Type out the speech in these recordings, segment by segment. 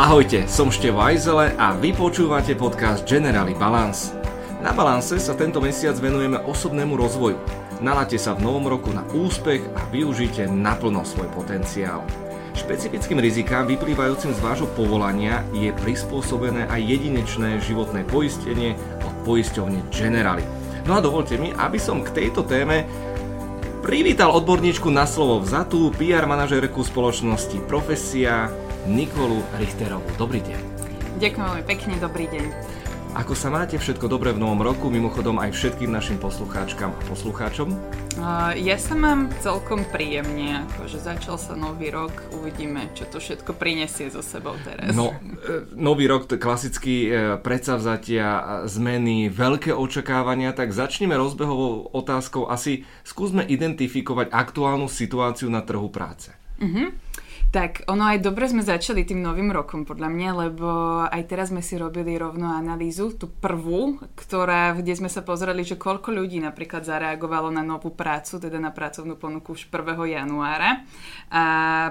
Ahojte, som Števo Ajzele a vy počúvate podcast Generali Balance. Na Balance sa tento mesiac venujeme osobnému rozvoju. Nalate sa v novom roku na úspech a využite naplno svoj potenciál. Špecifickým rizikám vyplývajúcim z vášho povolania je prispôsobené aj jedinečné životné poistenie od poisťovne Generali. No a dovolte mi, aby som k tejto téme privítal odborníčku na slovo vzatú, PR manažérku spoločnosti Profesia, Nikolu Richterovú. Dobrý deň. Ďakujem veľmi pekne, dobrý deň. Ako sa máte všetko dobre v novom roku, mimochodom aj všetkým našim poslucháčkam a poslucháčom? Uh, ja sa mám celkom príjemne, akože začal sa nový rok, uvidíme, čo to všetko prinesie so sebou teraz. No, e, nový rok, to klasicky e, predsavzatia, zmeny, veľké očakávania, tak začneme rozbehovou otázkou. Asi skúsme identifikovať aktuálnu situáciu na trhu práce. Uh-huh. Tak ono aj dobre sme začali tým novým rokom podľa mňa, lebo aj teraz sme si robili rovno analýzu, tú prvú, ktorá, kde sme sa pozreli, že koľko ľudí napríklad zareagovalo na novú prácu, teda na pracovnú ponuku už 1. januára. A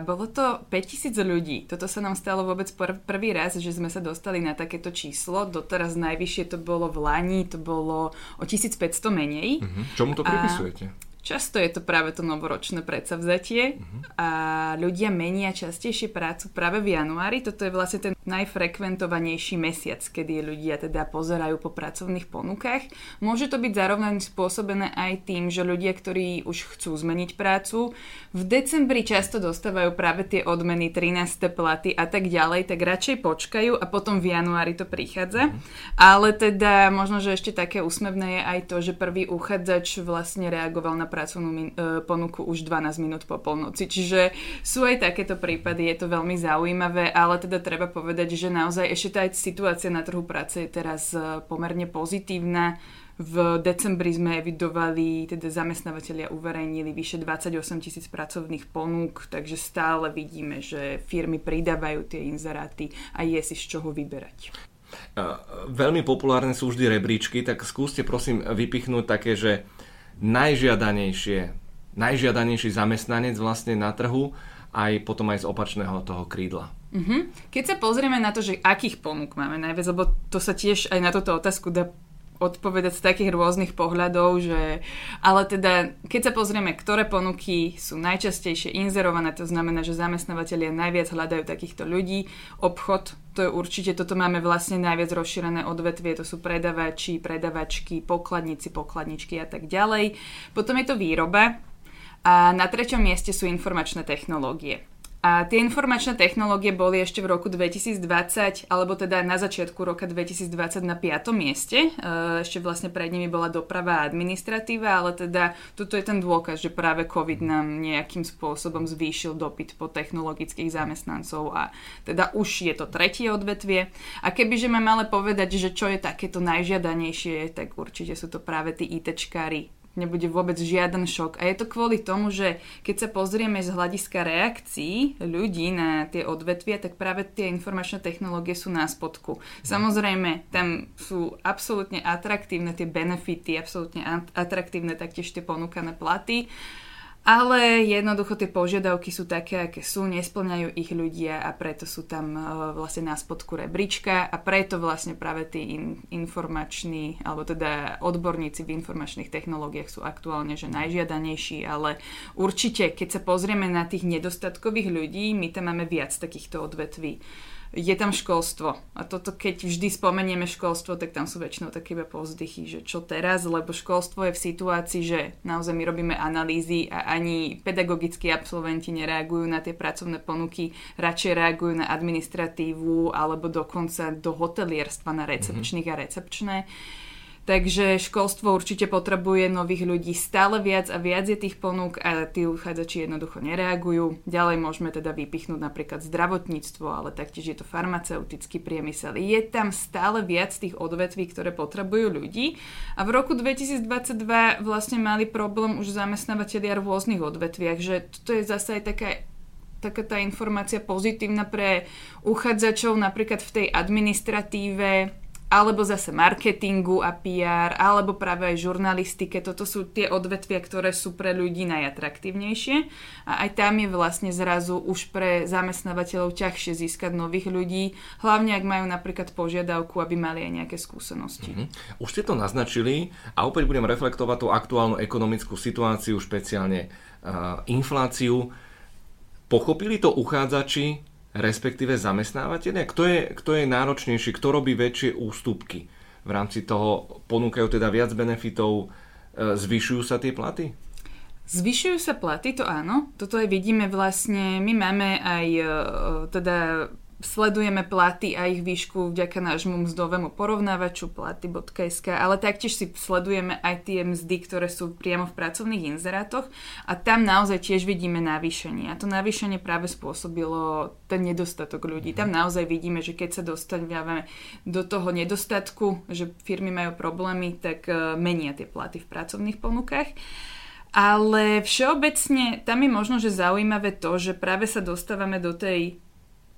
bolo to 5000 ľudí. Toto sa nám stalo vôbec pr- prvý raz, že sme sa dostali na takéto číslo. Doteraz najvyššie to bolo v Lani, to bolo o 1500 menej. Mhm. Čomu to pripisujete? A Často je to práve to novoročné predsavzatie uh-huh. a ľudia menia častejšie prácu práve v januári. Toto je vlastne ten najfrekventovanejší mesiac, kedy ľudia teda pozerajú po pracovných ponukách. Môže to byť zároveň spôsobené aj tým, že ľudia, ktorí už chcú zmeniť prácu, v decembri často dostávajú práve tie odmeny, 13. platy a tak ďalej, tak radšej počkajú a potom v januári to prichádza. Uh-huh. Ale teda možno, že ešte také úsmevné je aj to, že prvý uchádzač vlastne reagoval na pracovnú min- e, ponuku už 12 minút po polnoci. Čiže sú aj takéto prípady, je to veľmi zaujímavé, ale teda treba povedať, že naozaj ešte tá situácia na trhu práce je teraz e, pomerne pozitívna. V decembri sme evidovali, teda zamestnávateľia uverejnili vyše 28 tisíc pracovných ponúk, takže stále vidíme, že firmy pridávajú tie inzeráty a je si z čoho vyberať. Veľmi populárne sú vždy rebríčky, tak skúste prosím vypichnúť také, že najžiadanejšie, najžiadanejší zamestnanec vlastne na trhu, aj potom aj z opačného toho krídla. Uh-huh. Keď sa pozrieme na to, že akých ponúk máme najviac, lebo to sa tiež aj na túto otázku dá odpovedať z takých rôznych pohľadov, že ale teda keď sa pozrieme, ktoré ponuky sú najčastejšie inzerované, to znamená, že zamestnávateľia najviac hľadajú takýchto ľudí, obchod, to je určite, toto máme vlastne najviac rozšírené odvetvie, to sú predavači, predavačky, pokladníci, pokladničky a tak ďalej. Potom je to výroba a na treťom mieste sú informačné technológie. A tie informačné technológie boli ešte v roku 2020, alebo teda na začiatku roka 2020 na 5. mieste. E, ešte vlastne pred nimi bola doprava a administratíva, ale teda toto je ten dôkaz, že práve COVID nám nejakým spôsobom zvýšil dopyt po technologických zamestnancov a teda už je to tretie odvetvie. A kebyže máme ale povedať, že čo je takéto najžiadanejšie, tak určite sú to práve tí ITčkári, nebude vôbec žiaden šok. A je to kvôli tomu, že keď sa pozrieme z hľadiska reakcií ľudí na tie odvetvia, tak práve tie informačné technológie sú na spodku. Samozrejme, tam sú absolútne atraktívne tie benefity, absolútne atraktívne taktiež tie ponúkané platy. Ale jednoducho tie požiadavky sú také, aké sú, nesplňajú ich ľudia a preto sú tam uh, vlastne na spodku rebríčka a preto vlastne práve tí in, informační, alebo teda odborníci v informačných technológiách sú aktuálne že najžiadanejší, ale určite, keď sa pozrieme na tých nedostatkových ľudí, my tam máme viac takýchto odvetví je tam školstvo. A toto, keď vždy spomenieme školstvo, tak tam sú väčšinou také iba povzdychy, že čo teraz, lebo školstvo je v situácii, že naozaj my robíme analýzy a ani pedagogickí absolventi nereagujú na tie pracovné ponuky, radšej reagujú na administratívu alebo dokonca do hotelierstva na recepčných mm-hmm. a recepčné. Takže školstvo určite potrebuje nových ľudí stále viac a viac je tých ponúk a tí uchádzači jednoducho nereagujú. Ďalej môžeme teda vypichnúť napríklad zdravotníctvo, ale taktiež je to farmaceutický priemysel. Je tam stále viac tých odvetví, ktoré potrebujú ľudí a v roku 2022 vlastne mali problém už zamestnávateľia v rôznych odvetviach, že toto je zase aj taká taká tá informácia pozitívna pre uchádzačov napríklad v tej administratíve alebo zase marketingu a PR, alebo práve aj žurnalistike. Toto sú tie odvetvia, ktoré sú pre ľudí najatraktívnejšie. A aj tam je vlastne zrazu už pre zamestnávateľov ťažšie získať nových ľudí, hlavne ak majú napríklad požiadavku, aby mali aj nejaké skúsenosti. Mm-hmm. Už ste to naznačili a opäť budem reflektovať tú aktuálnu ekonomickú situáciu, špeciálne uh, infláciu. Pochopili to uchádzači respektíve zamestnávateľia? Kto je, kto je náročnejší, kto robí väčšie ústupky v rámci toho, ponúkajú teda viac benefitov, e, zvyšujú sa tie platy? Zvyšujú sa platy, to áno. Toto aj vidíme vlastne, my máme aj e, teda sledujeme platy a ich výšku vďaka nášmu mzdovému porovnávaču platy.sk, ale taktiež si sledujeme aj tie mzdy, ktoré sú priamo v pracovných inzerátoch a tam naozaj tiež vidíme navýšenie. A to navýšenie práve spôsobilo ten nedostatok ľudí. Tam naozaj vidíme, že keď sa dostaneme do toho nedostatku, že firmy majú problémy, tak e, menia tie platy v pracovných ponukách. Ale všeobecne tam je možno, že zaujímavé to, že práve sa dostávame do tej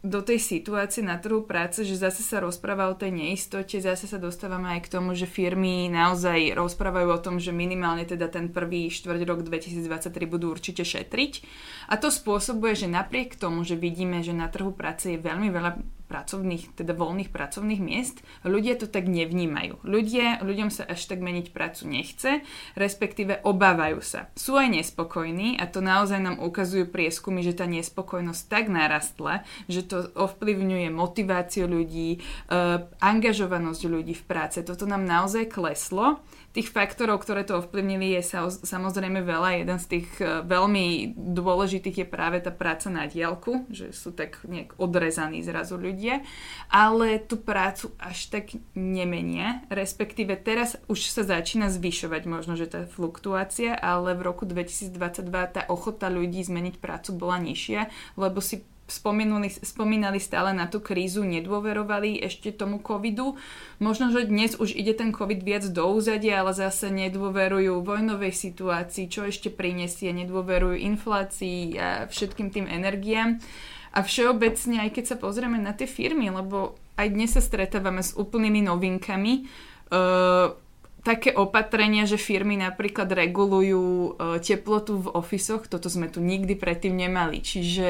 do tej situácie na trhu práce, že zase sa rozpráva o tej neistote, zase sa dostávame aj k tomu, že firmy naozaj rozprávajú o tom, že minimálne teda ten prvý štvrť rok 2023 budú určite šetriť. A to spôsobuje, že napriek tomu, že vidíme, že na trhu práce je veľmi veľa pracovných, teda voľných pracovných miest, ľudia to tak nevnímajú. Ľudia, ľuďom sa až tak meniť prácu nechce, respektíve obávajú sa. Sú aj nespokojní a to naozaj nám ukazujú prieskumy, že tá nespokojnosť tak narastla, že to ovplyvňuje motiváciu ľudí, e, angažovanosť ľudí v práce. Toto nám naozaj kleslo Tých faktorov, ktoré to ovplyvnili, je sa, samozrejme veľa. Jeden z tých uh, veľmi dôležitých je práve tá práca na diálku, že sú tak nejak odrezaní zrazu ľudia, ale tú prácu až tak nemenia, respektíve teraz už sa začína zvyšovať možno, že tá fluktuácia, ale v roku 2022 tá ochota ľudí zmeniť prácu bola nižšia, lebo si spomínali, spomínali stále na tú krízu, nedôverovali ešte tomu covidu. Možno, že dnes už ide ten covid viac do úzadia, ale zase nedôverujú vojnovej situácii, čo ešte prinesie, nedôverujú inflácii a všetkým tým energiám. A všeobecne, aj keď sa pozrieme na tie firmy, lebo aj dnes sa stretávame s úplnými novinkami, uh, také opatrenia, že firmy napríklad regulujú e, teplotu v ofisoch, toto sme tu nikdy predtým nemali. Čiže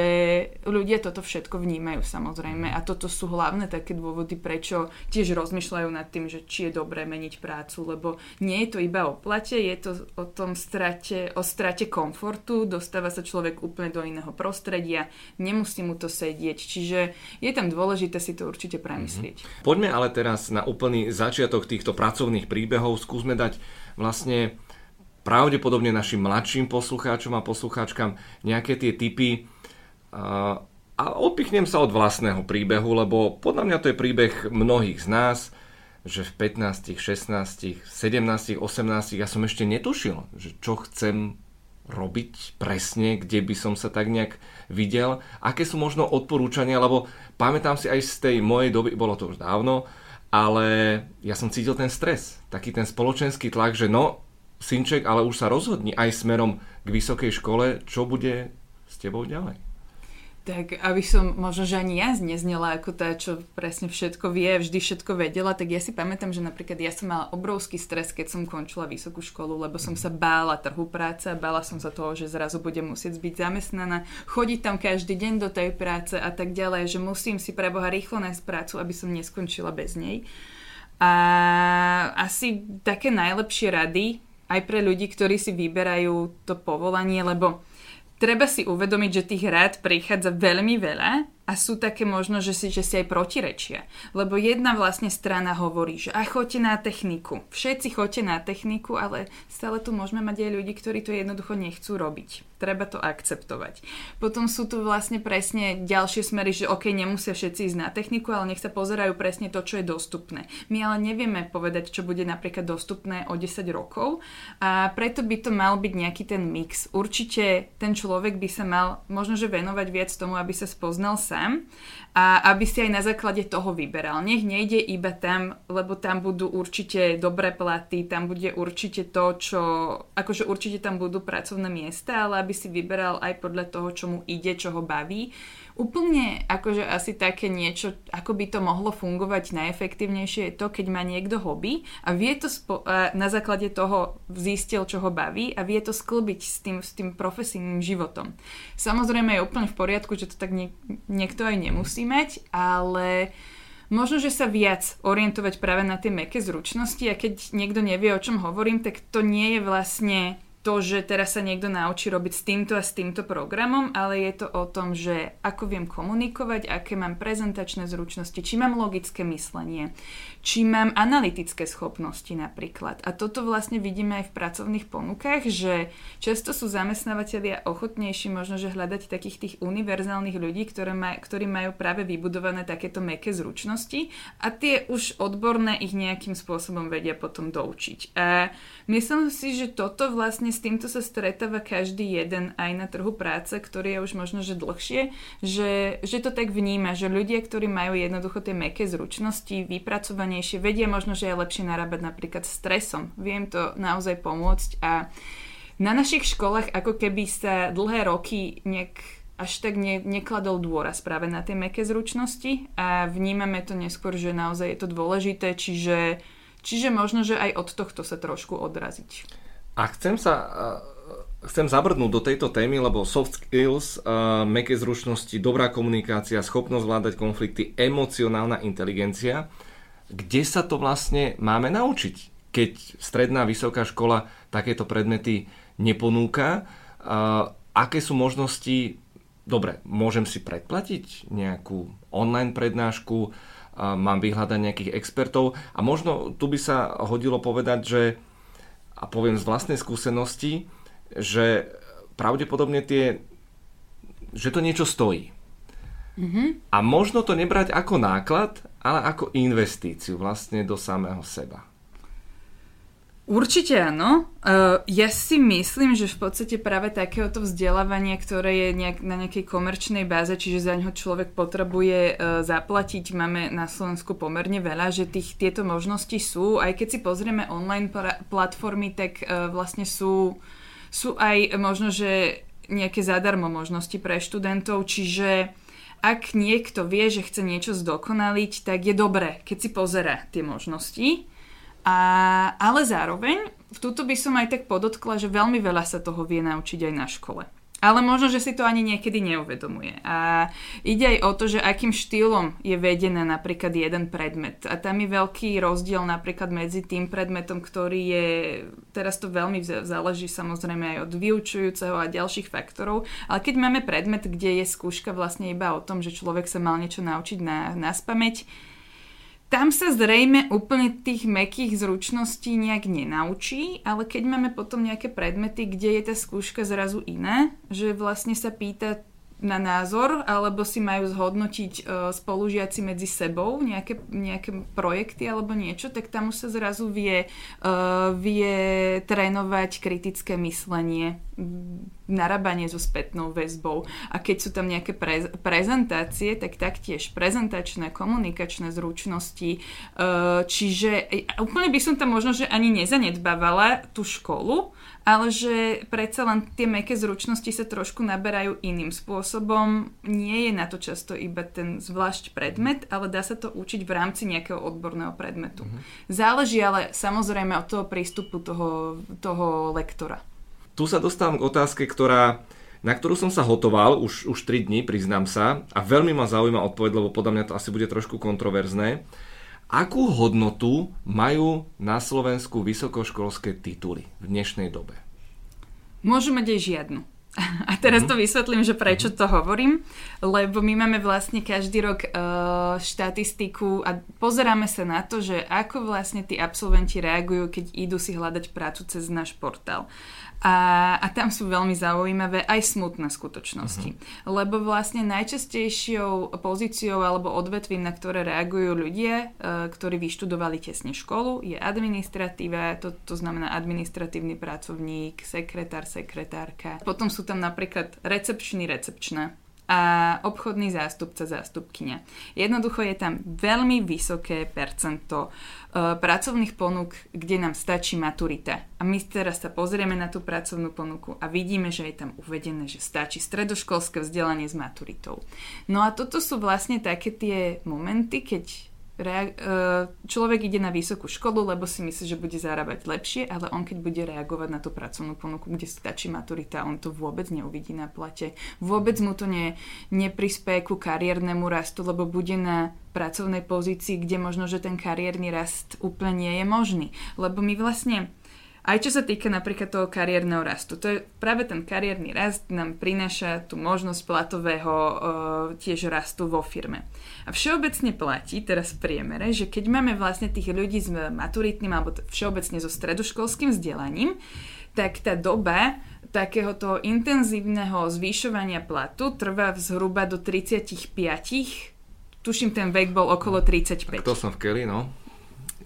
ľudia toto všetko vnímajú samozrejme a toto sú hlavné také dôvody, prečo tiež rozmýšľajú nad tým, že či je dobré meniť prácu, lebo nie je to iba o plate, je to o tom strate, o strate komfortu, dostáva sa človek úplne do iného prostredia, nemusí mu to sedieť, čiže je tam dôležité si to určite premyslieť. Mm-hmm. Poďme ale teraz na úplný začiatok týchto pracovných príbehov skúsme dať vlastne pravdepodobne našim mladším poslucháčom a poslucháčkam nejaké tie typy a odpichnem sa od vlastného príbehu, lebo podľa mňa to je príbeh mnohých z nás, že v 15, 16, 17, 18 ja som ešte netušil, že čo chcem robiť presne, kde by som sa tak nejak videl, aké sú možno odporúčania, lebo pamätám si aj z tej mojej doby, bolo to už dávno, ale ja som cítil ten stres, taký ten spoločenský tlak, že no, synček, ale už sa rozhodni aj smerom k vysokej škole, čo bude s tebou ďalej. Tak aby som možno, že ani ja neznela ako tá, čo presne všetko vie, vždy všetko vedela, tak ja si pamätám, že napríklad ja som mala obrovský stres, keď som končila vysokú školu, lebo som sa bála trhu práce bála som sa toho, že zrazu budem musieť byť zamestnaná, chodiť tam každý deň do tej práce a tak ďalej, že musím si pre Boha rýchlo nájsť prácu, aby som neskončila bez nej. A asi také najlepšie rady aj pre ľudí, ktorí si vyberajú to povolanie, lebo treba si uvedomiť, že tých rád prichádza veľmi veľa a sú také možno, že si, že si aj protirečia. Lebo jedna vlastne strana hovorí, že a choďte na techniku. Všetci choďte na techniku, ale stále tu môžeme mať aj ľudí, ktorí to jednoducho nechcú robiť. Treba to akceptovať. Potom sú tu vlastne presne ďalšie smery, že OK, nemusia všetci ísť na techniku, ale nech sa pozerajú presne to, čo je dostupné. My ale nevieme povedať, čo bude napríklad dostupné o 10 rokov a preto by to mal byť nejaký ten mix. Určite ten človek by sa mal možno, že venovať viac tomu, aby sa spoznal sám a aby si aj na základe toho vyberal. Nech nejde iba tam, lebo tam budú určite dobré platy, tam bude určite to, čo, akože určite tam budú pracovné miesta, ale aby si vyberal aj podľa toho, čo mu ide, čo ho baví Úplne akože asi také niečo, ako by to mohlo fungovať najefektívnejšie je to, keď má niekto hobby a vie to spo- a na základe toho zistil, čo ho baví a vie to sklbiť s tým, s tým profesijným životom. Samozrejme je úplne v poriadku, že to tak nie, niekto aj nemusí mať, ale možno, že sa viac orientovať práve na tie meké zručnosti a keď niekto nevie, o čom hovorím, tak to nie je vlastne to, že teraz sa niekto naučí robiť s týmto a s týmto programom, ale je to o tom, že ako viem komunikovať, aké mám prezentačné zručnosti, či mám logické myslenie, či mám analytické schopnosti napríklad. A toto vlastne vidíme aj v pracovných ponukách, že často sú zamestnávateľia ochotnejší možno, že hľadať takých tých univerzálnych ľudí, ktoré maj, ktorí majú práve vybudované takéto meké zručnosti a tie už odborné ich nejakým spôsobom vedia potom doučiť. A myslím si, že toto vlastne s týmto sa stretáva každý jeden aj na trhu práce, ktorý je už možno, že dlhšie, že, že to tak vníma, že ľudia, ktorí majú jednoducho tie meké zručnosti, vypracovanejšie, vedia možno, že je lepšie narábať napríklad stresom. Viem to naozaj pomôcť a na našich školách ako keby sa dlhé roky nejak až tak ne, nekladol dôraz práve na tie meké zručnosti a vnímame to neskôr, že naozaj je to dôležité, čiže, čiže možno, že aj od tohto sa trošku odraziť. A chcem sa chcem zabrnúť do tejto témy, lebo soft skills, uh, meké zručnosti, dobrá komunikácia, schopnosť vládať konflikty, emocionálna inteligencia, kde sa to vlastne máme naučiť, keď stredná vysoká škola takéto predmety neponúka. Uh, aké sú možnosti, dobre, môžem si predplatiť nejakú online prednášku, uh, mám vyhľadať nejakých expertov a možno tu by sa hodilo povedať, že a poviem z vlastnej skúsenosti, že pravdepodobne tie, že to niečo stojí. Mm-hmm. A možno to nebrať ako náklad, ale ako investíciu vlastne do samého seba. Určite áno. Uh, ja si myslím, že v podstate práve takéhoto vzdelávanie, ktoré je nejak, na nejakej komerčnej báze, čiže za ňo človek potrebuje uh, zaplatiť, máme na Slovensku pomerne veľa, že tých, tieto možnosti sú. Aj keď si pozrieme online pra- platformy, tak uh, vlastne sú, sú aj možno, že nejaké zadarmo možnosti pre študentov, čiže ak niekto vie, že chce niečo zdokonaliť, tak je dobré, keď si pozera tie možnosti a, ale zároveň, v túto by som aj tak podotkla, že veľmi veľa sa toho vie naučiť aj na škole. Ale možno, že si to ani niekedy neuvedomuje. A ide aj o to, že akým štýlom je vedené napríklad jeden predmet. A tam je veľký rozdiel napríklad medzi tým predmetom, ktorý je, teraz to veľmi záleží samozrejme aj od vyučujúceho a ďalších faktorov, ale keď máme predmet, kde je skúška vlastne iba o tom, že človek sa mal niečo naučiť na, na spameť, tam sa zrejme úplne tých mekých zručností nejak nenaučí, ale keď máme potom nejaké predmety, kde je tá skúška zrazu iná, že vlastne sa pýta na názor, alebo si majú zhodnotiť uh, spolužiaci medzi sebou nejaké, nejaké projekty alebo niečo, tak tam už sa zrazu vie, uh, vie trénovať kritické myslenie, narábanie so spätnou väzbou. A keď sú tam nejaké prez- prezentácie, tak taktiež prezentačné, komunikačné zručnosti. Uh, čiže úplne by som tam možno, že ani nezanedbávala tú školu, ale že predsa len tie meké zručnosti sa trošku naberajú iným spôsobom. Nie je na to často iba ten zvlášť predmet, ale dá sa to učiť v rámci nejakého odborného predmetu. Mm-hmm. Záleží ale samozrejme od toho prístupu toho, toho lektora. Tu sa dostávam k otázke, ktorá na ktorú som sa hotoval už, už 3 dní, priznám sa, a veľmi ma zaujíma odpoveď, lebo podľa mňa to asi bude trošku kontroverzné. Akú hodnotu majú na Slovensku vysokoškolské tituly v dnešnej dobe? Môžu mať aj žiadnu. A teraz to mhm. vysvetlím, že prečo mhm. to hovorím, lebo my máme vlastne každý rok uh, štatistiku a pozeráme sa na to, že ako vlastne tí absolventi reagujú, keď idú si hľadať prácu cez náš portál. A, a tam sú veľmi zaujímavé aj smutné skutočnosti. Uh-huh. Lebo vlastne najčastejšou pozíciou alebo odvetvím, na ktoré reagujú ľudia, e, ktorí vyštudovali tesne školu, je administratíva, to, to znamená administratívny pracovník, sekretár, sekretárka. Potom sú tam napríklad recepčný, recepčná a obchodný zástupca, zástupkynia. Jednoducho je tam veľmi vysoké percento uh, pracovných ponúk, kde nám stačí maturita. A my teraz sa pozrieme na tú pracovnú ponuku a vidíme, že je tam uvedené, že stačí stredoškolské vzdelanie s maturitou. No a toto sú vlastne také tie momenty, keď rea- e, človek ide na vysokú školu, lebo si myslí, že bude zarábať lepšie, ale on keď bude reagovať na tú pracovnú ponuku, kde stačí maturita, on to vôbec neuvidí na plate. Vôbec mu to ne, neprispieje ku kariérnemu rastu, lebo bude na pracovnej pozícii, kde možno, že ten kariérny rast úplne nie je možný. Lebo my vlastne aj čo sa týka napríklad toho kariérneho rastu. To je práve ten kariérny rast nám prináša tú možnosť platového uh, tiež rastu vo firme. A všeobecne platí teraz v priemere, že keď máme vlastne tých ľudí s maturitným alebo všeobecne so stredoškolským vzdelaním, tak tá doba takéhoto intenzívneho zvyšovania platu trvá zhruba do 35 tuším ten vek bol okolo 35. Tak to som v Kelly, no.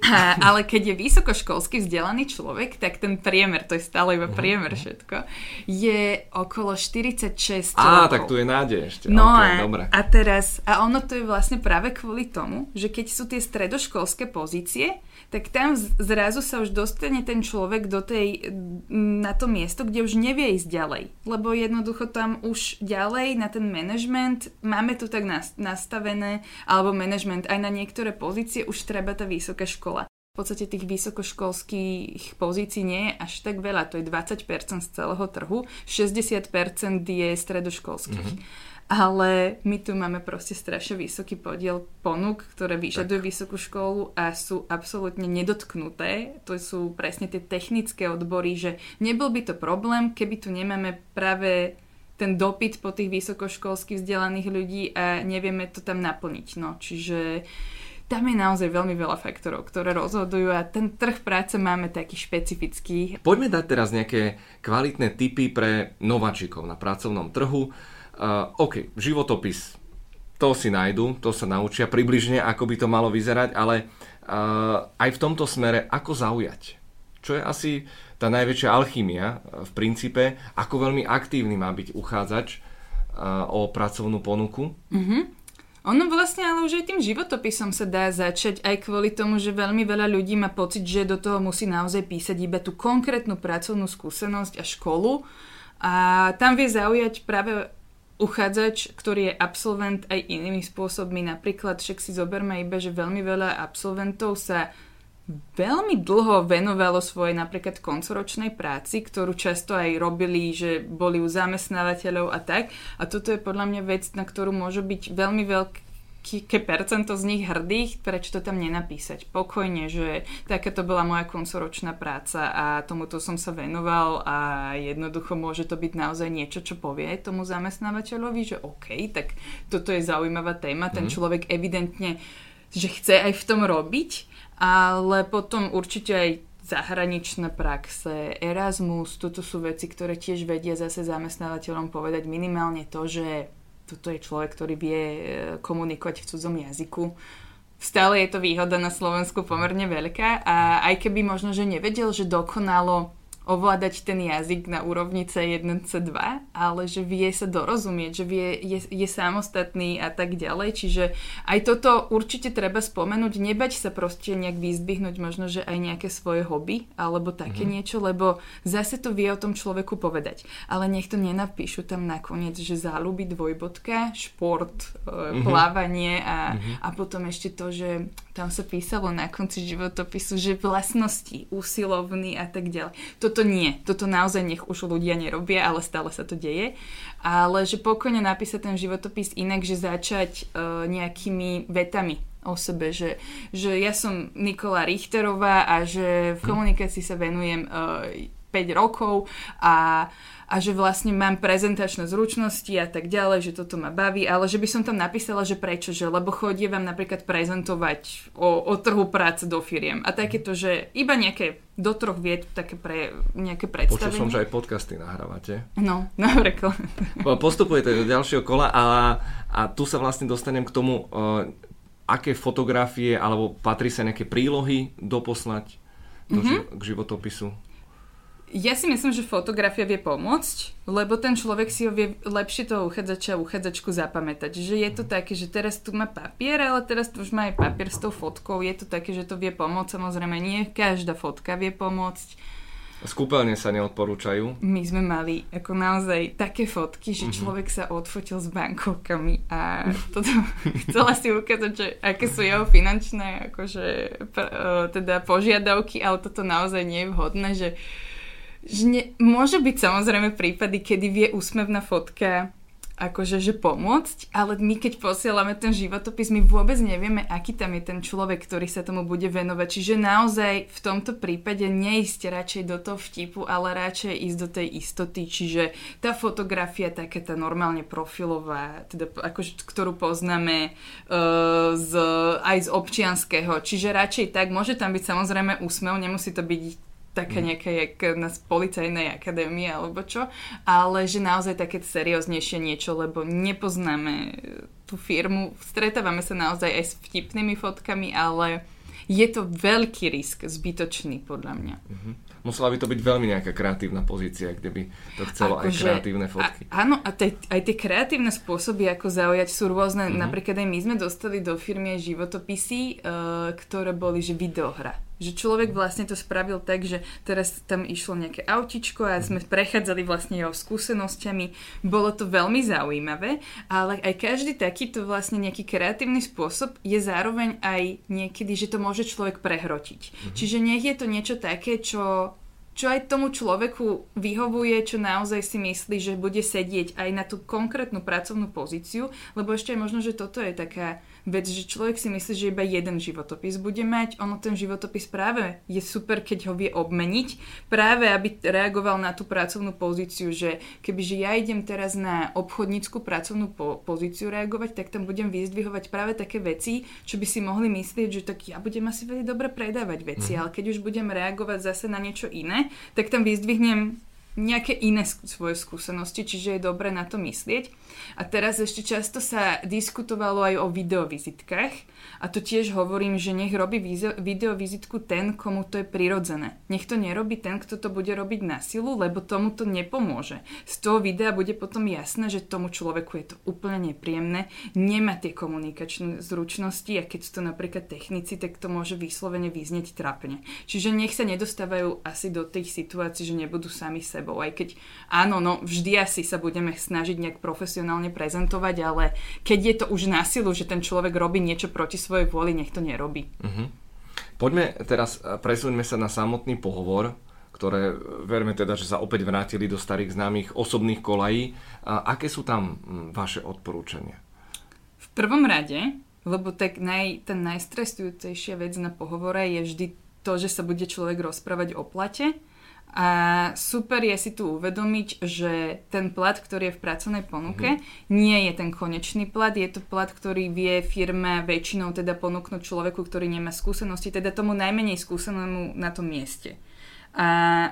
A, ale keď je vysokoškolsky vzdelaný človek, tak ten priemer, to je stále iba priemer všetko, je okolo 46 Á, tak tu je nádej ešte. No okay, a, dobre. a teraz, a ono to je vlastne práve kvôli tomu, že keď sú tie stredoškolské pozície, tak tam zrazu sa už dostane ten človek do tej, na to miesto, kde už nevie ísť ďalej. Lebo jednoducho tam už ďalej na ten management, máme to tak nastavené, alebo management aj na niektoré pozície už treba tá vysoká škola. V podstate tých vysokoškolských pozícií nie je až tak veľa, to je 20% z celého trhu, 60% je stredoškolských. Mm-hmm ale my tu máme proste strašne vysoký podiel ponúk, ktoré vyžadujú tak. vysokú školu a sú absolútne nedotknuté. To sú presne tie technické odbory, že nebol by to problém, keby tu nemáme práve ten dopyt po tých vysokoškolských vzdelaných ľudí a nevieme to tam naplniť. No, čiže tam je naozaj veľmi veľa faktorov, ktoré rozhodujú a ten trh práce máme taký špecifický. Poďme dať teraz nejaké kvalitné tipy pre nováčikov na pracovnom trhu Uh, OK, životopis, to si nájdu, to sa naučia približne, ako by to malo vyzerať, ale uh, aj v tomto smere, ako zaujať. Čo je asi tá najväčšia alchymia v princípe, ako veľmi aktívny má byť uchádzač uh, o pracovnú ponuku. Mm-hmm. Ono vlastne ale už aj tým životopisom sa dá začať aj kvôli tomu, že veľmi veľa ľudí má pocit, že do toho musí naozaj písať iba tú konkrétnu pracovnú skúsenosť a školu a tam vie zaujať práve uchádzač, ktorý je absolvent aj inými spôsobmi. Napríklad, však si zoberme iba, že veľmi veľa absolventov sa veľmi dlho venovalo svojej napríklad koncoročnej práci, ktorú často aj robili, že boli u zamestnávateľov a tak. A toto je podľa mňa vec, na ktorú môže byť veľmi veľký ke percento z nich hrdých, prečo to tam nenapísať. Pokojne, že taká to bola moja koncoročná práca a tomuto som sa venoval a jednoducho môže to byť naozaj niečo, čo povie tomu zamestnávateľovi, že OK, tak toto je zaujímavá téma, ten mm. človek evidentne, že chce aj v tom robiť, ale potom určite aj zahraničné praxe, Erasmus, toto sú veci, ktoré tiež vedia zase zamestnávateľom povedať minimálne to, že toto je človek, ktorý vie e, komunikovať v cudzom jazyku. Stále je to výhoda na Slovensku pomerne veľká a aj keby možno, že nevedel, že dokonalo ovládať ten jazyk na úrovni C1, C2, ale že vie sa dorozumieť, že vie, je, je samostatný a tak ďalej. Čiže aj toto určite treba spomenúť, nebať sa proste nejak vyzdvihnúť možno, že aj nejaké svoje hobby alebo také mm-hmm. niečo, lebo zase to vie o tom človeku povedať. Ale nech to nenapíšu tam nakoniec, že záľuby dvojbodka, šport, mm-hmm. plávanie a, mm-hmm. a potom ešte to, že tam sa písalo na konci životopisu, že vlastnosti, úsilovný a tak ďalej. Toto nie, toto naozaj nech už ľudia nerobia, ale stále sa to deje. Ale že pokojne napísať ten životopis inak, že začať uh, nejakými vetami o sebe, že, že ja som Nikola Richterová a že v komunikácii sa venujem uh, 5 rokov a uh, a že vlastne mám prezentačné zručnosti a tak ďalej, že toto ma baví, ale že by som tam napísala, že prečo, že lebo vám napríklad prezentovať o, o trhu práce do firiem a takéto, že iba nejaké do troch viet také pre nejaké predstavenie. Počul som, že aj podcasty nahrávate. No, napríklad. Postupujete do ďalšieho kola a, a tu sa vlastne dostanem k tomu, uh, aké fotografie alebo patrí sa nejaké prílohy doposlať do mm-hmm. k životopisu Ja si myslím, že fotografia vie pomôcť, lebo ten človek si ho vie lepšie toho uchádzača a uchádzačku zapamätať. Že je to také, že teraz tu má papier, ale teraz tu už má aj papier s tou fotkou. Je to také, že to vie pomôcť. Samozrejme, nie každá fotka vie pomôcť Skúpeľne sa neodporúčajú. My sme mali ako naozaj také fotky, že mm-hmm. človek sa odfotil s bankovkami a toto chcela si ukázať, že aké sú jeho finančné akože, teda požiadavky, ale toto naozaj nie je vhodné, že, že ne, môže byť samozrejme prípady, kedy vie úsmevná fotka akože že pomôcť, ale my keď posielame ten životopis, my vôbec nevieme, aký tam je ten človek, ktorý sa tomu bude venovať. Čiže naozaj v tomto prípade neísť radšej do toho vtipu, ale radšej ísť do tej istoty. Čiže tá fotografia, taká tá normálne profilová, teda akože, ktorú poznáme uh, z, aj z občianského. Čiže radšej tak, môže tam byť samozrejme úsmev, nemusí to byť také mm. nejaké jak na policajnej akadémie alebo čo, ale že naozaj také serióznejšie niečo, lebo nepoznáme tú firmu, stretávame sa naozaj aj s vtipnými fotkami, ale je to veľký risk, zbytočný podľa mňa. Mm-hmm. Musela by to byť veľmi nejaká kreatívna pozícia, kde by to chcelo ako aj že, kreatívne fotky. A, áno, a te, aj tie kreatívne spôsoby, ako zaujať, sú rôzne. Mm-hmm. Napríklad aj my sme dostali do firmy aj životopisy, uh, ktoré boli, že videohra že človek vlastne to spravil tak, že teraz tam išlo nejaké autičko a sme prechádzali vlastne jeho skúsenosťami. Bolo to veľmi zaujímavé, ale aj každý takýto vlastne nejaký kreatívny spôsob je zároveň aj niekedy, že to môže človek prehrotiť. Mm-hmm. Čiže nech je to niečo také, čo čo aj tomu človeku vyhovuje, čo naozaj si myslí, že bude sedieť aj na tú konkrétnu pracovnú pozíciu, lebo ešte je možno, že toto je taká vec, že človek si myslí, že iba jeden životopis bude mať. Ono ten životopis práve je super, keď ho vie obmeniť, práve aby reagoval na tú pracovnú pozíciu, že kebyže ja idem teraz na obchodníckú pracovnú po- pozíciu reagovať, tak tam budem vyzdvihovať práve také veci, čo by si mohli myslieť, že tak ja budem asi veľmi dobre predávať veci, mm. ale keď už budem reagovať zase na niečo iné, tak tam vyzdvihnem nejaké iné svoje skúsenosti, čiže je dobre na to myslieť. A teraz ešte často sa diskutovalo aj o videovizitkách a to tiež hovorím, že nech robí videovizitku ten, komu to je prirodzené. Nech to nerobí ten, kto to bude robiť na silu, lebo tomu to nepomôže. Z toho videa bude potom jasné, že tomu človeku je to úplne nepríjemné, nemá tie komunikačné zručnosti a keď sú to napríklad technici, tak to môže vyslovene vyznieť trapne. Čiže nech sa nedostávajú asi do tých situácií, že nebudú sami sebe sebou. Aj keď áno, no vždy asi sa budeme snažiť nejak profesionálne prezentovať, ale keď je to už na silu, že ten človek robí niečo proti svojej vôli, nech to nerobí. Uh-huh. Poďme teraz, presuňme sa na samotný pohovor, ktoré verme teda, že sa opäť vrátili do starých známych osobných kolají. A aké sú tam vaše odporúčania? V prvom rade, lebo tak naj, tá najstresujúcejšia vec na pohovore je vždy to, že sa bude človek rozprávať o plate a super je si tu uvedomiť, že ten plat, ktorý je v pracovnej ponuke, mm-hmm. nie je ten konečný plat, je to plat, ktorý vie firma väčšinou teda ponúknuť človeku, ktorý nemá skúsenosti, teda tomu najmenej skúsenému na tom mieste. A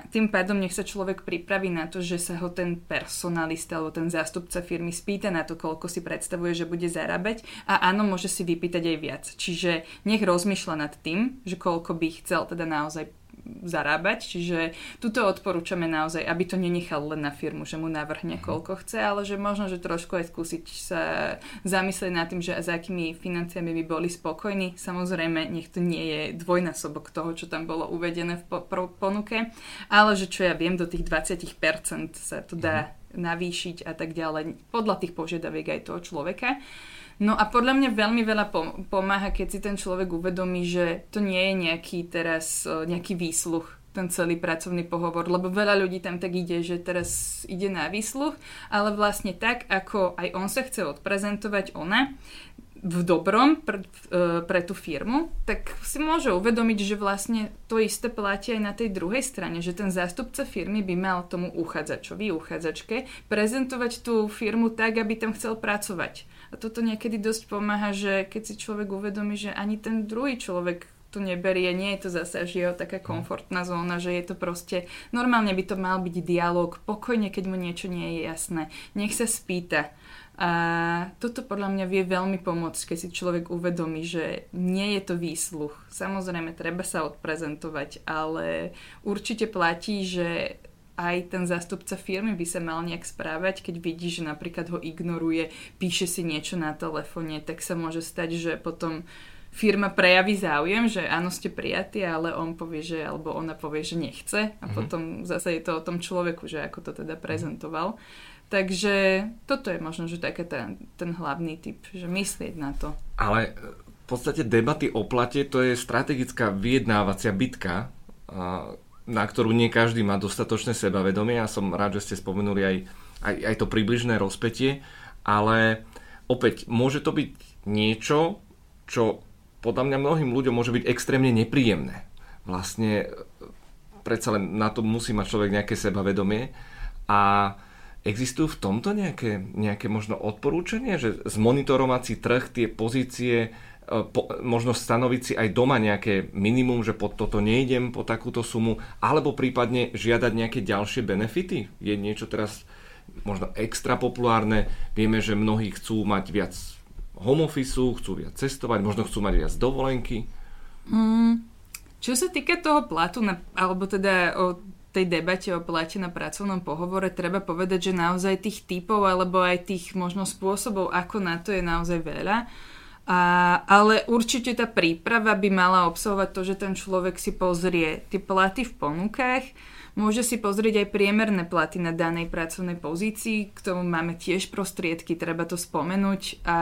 tým pádom nech sa človek pripraví na to, že sa ho ten personalista alebo ten zástupca firmy spýta na to, koľko si predstavuje, že bude zarábať a áno, môže si vypýtať aj viac. Čiže nech rozmýšľa nad tým, že koľko by chcel teda naozaj zarábať, čiže tuto odporúčame naozaj, aby to nenechal len na firmu, že mu navrhne mhm. koľko chce, ale že možno, že trošku aj skúsiť sa zamyslieť nad tým, že za akými financiami by boli spokojní. Samozrejme, nech to nie je dvojnásobok toho, čo tam bolo uvedené v po- ponuke, ale že čo ja viem, do tých 20% sa to dá mhm. navýšiť a tak ďalej, podľa tých požiadaviek aj toho človeka. No a podľa mňa veľmi veľa pomáha, keď si ten človek uvedomí, že to nie je nejaký teraz e, nejaký výsluch, ten celý pracovný pohovor, lebo veľa ľudí tam tak ide, že teraz ide na výsluch, ale vlastne tak, ako aj on sa chce odprezentovať ona, v dobrom pre, pre tú firmu, tak si môže uvedomiť, že vlastne to isté platí aj na tej druhej strane, že ten zástupca firmy by mal tomu uchádzačovi, uchádzačke prezentovať tú firmu tak, aby tam chcel pracovať a toto niekedy dosť pomáha, že keď si človek uvedomí, že ani ten druhý človek to neberie, nie je to zase až jeho taká hm. komfortná zóna, že je to proste, normálne by to mal byť dialog, pokojne, keď mu niečo nie je jasné, nech sa spýta. A toto podľa mňa vie veľmi pomôcť, keď si človek uvedomí, že nie je to výsluch. Samozrejme, treba sa odprezentovať, ale určite platí, že aj ten zástupca firmy by sa mal nejak správať, keď vidí, že napríklad ho ignoruje, píše si niečo na telefóne, tak sa môže stať, že potom firma prejaví záujem, že áno, ste prijatí, ale on povie, že, alebo ona povie, že nechce a mm-hmm. potom zase je to o tom človeku, že ako to teda prezentoval. Takže toto je možno, že také ten, ten hlavný typ, že myslieť na to. Ale v podstate debaty o plate to je strategická vyjednávacia bitka, na ktorú nie každý má dostatočné sebavedomie. Ja som rád, že ste spomenuli aj, aj, aj to približné rozpetie, ale opäť môže to byť niečo, čo podľa mňa mnohým ľuďom môže byť extrémne nepríjemné. Vlastne predsa len na to musí mať človek nejaké sebavedomie a existujú v tomto nejaké, nejaké možno odporúčanie, že zmonitorovať si trh, tie pozície, e, po, možno stanoviť si aj doma nejaké minimum, že pod toto nejdem, po takúto sumu, alebo prípadne žiadať nejaké ďalšie benefity? Je niečo teraz možno extra populárne? Vieme, že mnohí chcú mať viac home office, chcú viac cestovať, možno chcú mať viac dovolenky? Mm, čo sa týka toho platu, na, alebo teda o tej debate o plate na pracovnom pohovore, treba povedať, že naozaj tých typov alebo aj tých možno spôsobov, ako na to je naozaj veľa. A, ale určite tá príprava by mala obsahovať to, že ten človek si pozrie tie platy v ponukách, môže si pozrieť aj priemerné platy na danej pracovnej pozícii, k tomu máme tiež prostriedky, treba to spomenúť a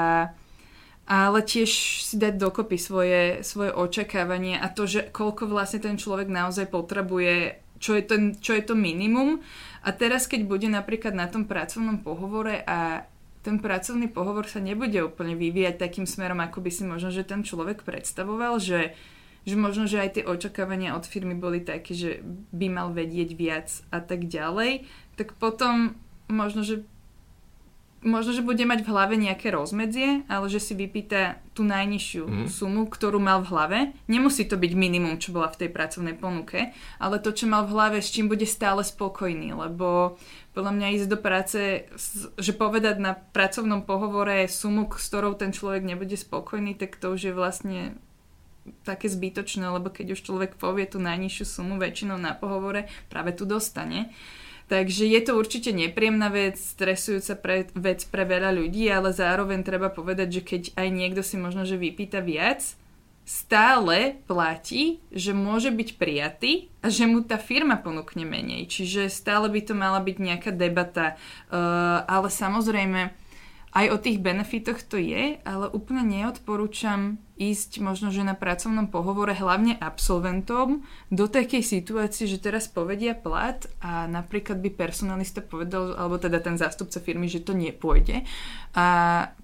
ale tiež si dať dokopy svoje, svoje očakávanie a to, že koľko vlastne ten človek naozaj potrebuje, čo je, ten, čo je to minimum. A teraz, keď bude napríklad na tom pracovnom pohovore a ten pracovný pohovor sa nebude úplne vyvíjať takým smerom, ako by si možno, že ten človek predstavoval, že, že možno, že aj tie očakávania od firmy boli také, že by mal vedieť viac a tak ďalej, tak potom možno, že možno, že bude mať v hlave nejaké rozmedzie, ale že si vypýta tú najnižšiu mm. sumu, ktorú mal v hlave. Nemusí to byť minimum, čo bola v tej pracovnej ponuke, ale to, čo mal v hlave, s čím bude stále spokojný, lebo podľa mňa ísť do práce, že povedať na pracovnom pohovore sumu, s ktorou ten človek nebude spokojný, tak to už je vlastne také zbytočné, lebo keď už človek povie tú najnižšiu sumu väčšinou na pohovore, práve tu dostane. Takže je to určite nepríjemná vec, stresujúca pre, vec pre veľa ľudí, ale zároveň treba povedať, že keď aj niekto si možno, že vypýta viac, stále platí, že môže byť prijatý a že mu tá firma ponúkne menej. Čiže stále by to mala byť nejaká debata. Uh, ale samozrejme, aj o tých benefitoch to je, ale úplne neodporúčam ísť možno, že na pracovnom pohovore hlavne absolventom do takej situácie, že teraz povedia plat a napríklad by personalista povedal, alebo teda ten zástupca firmy, že to nepôjde. A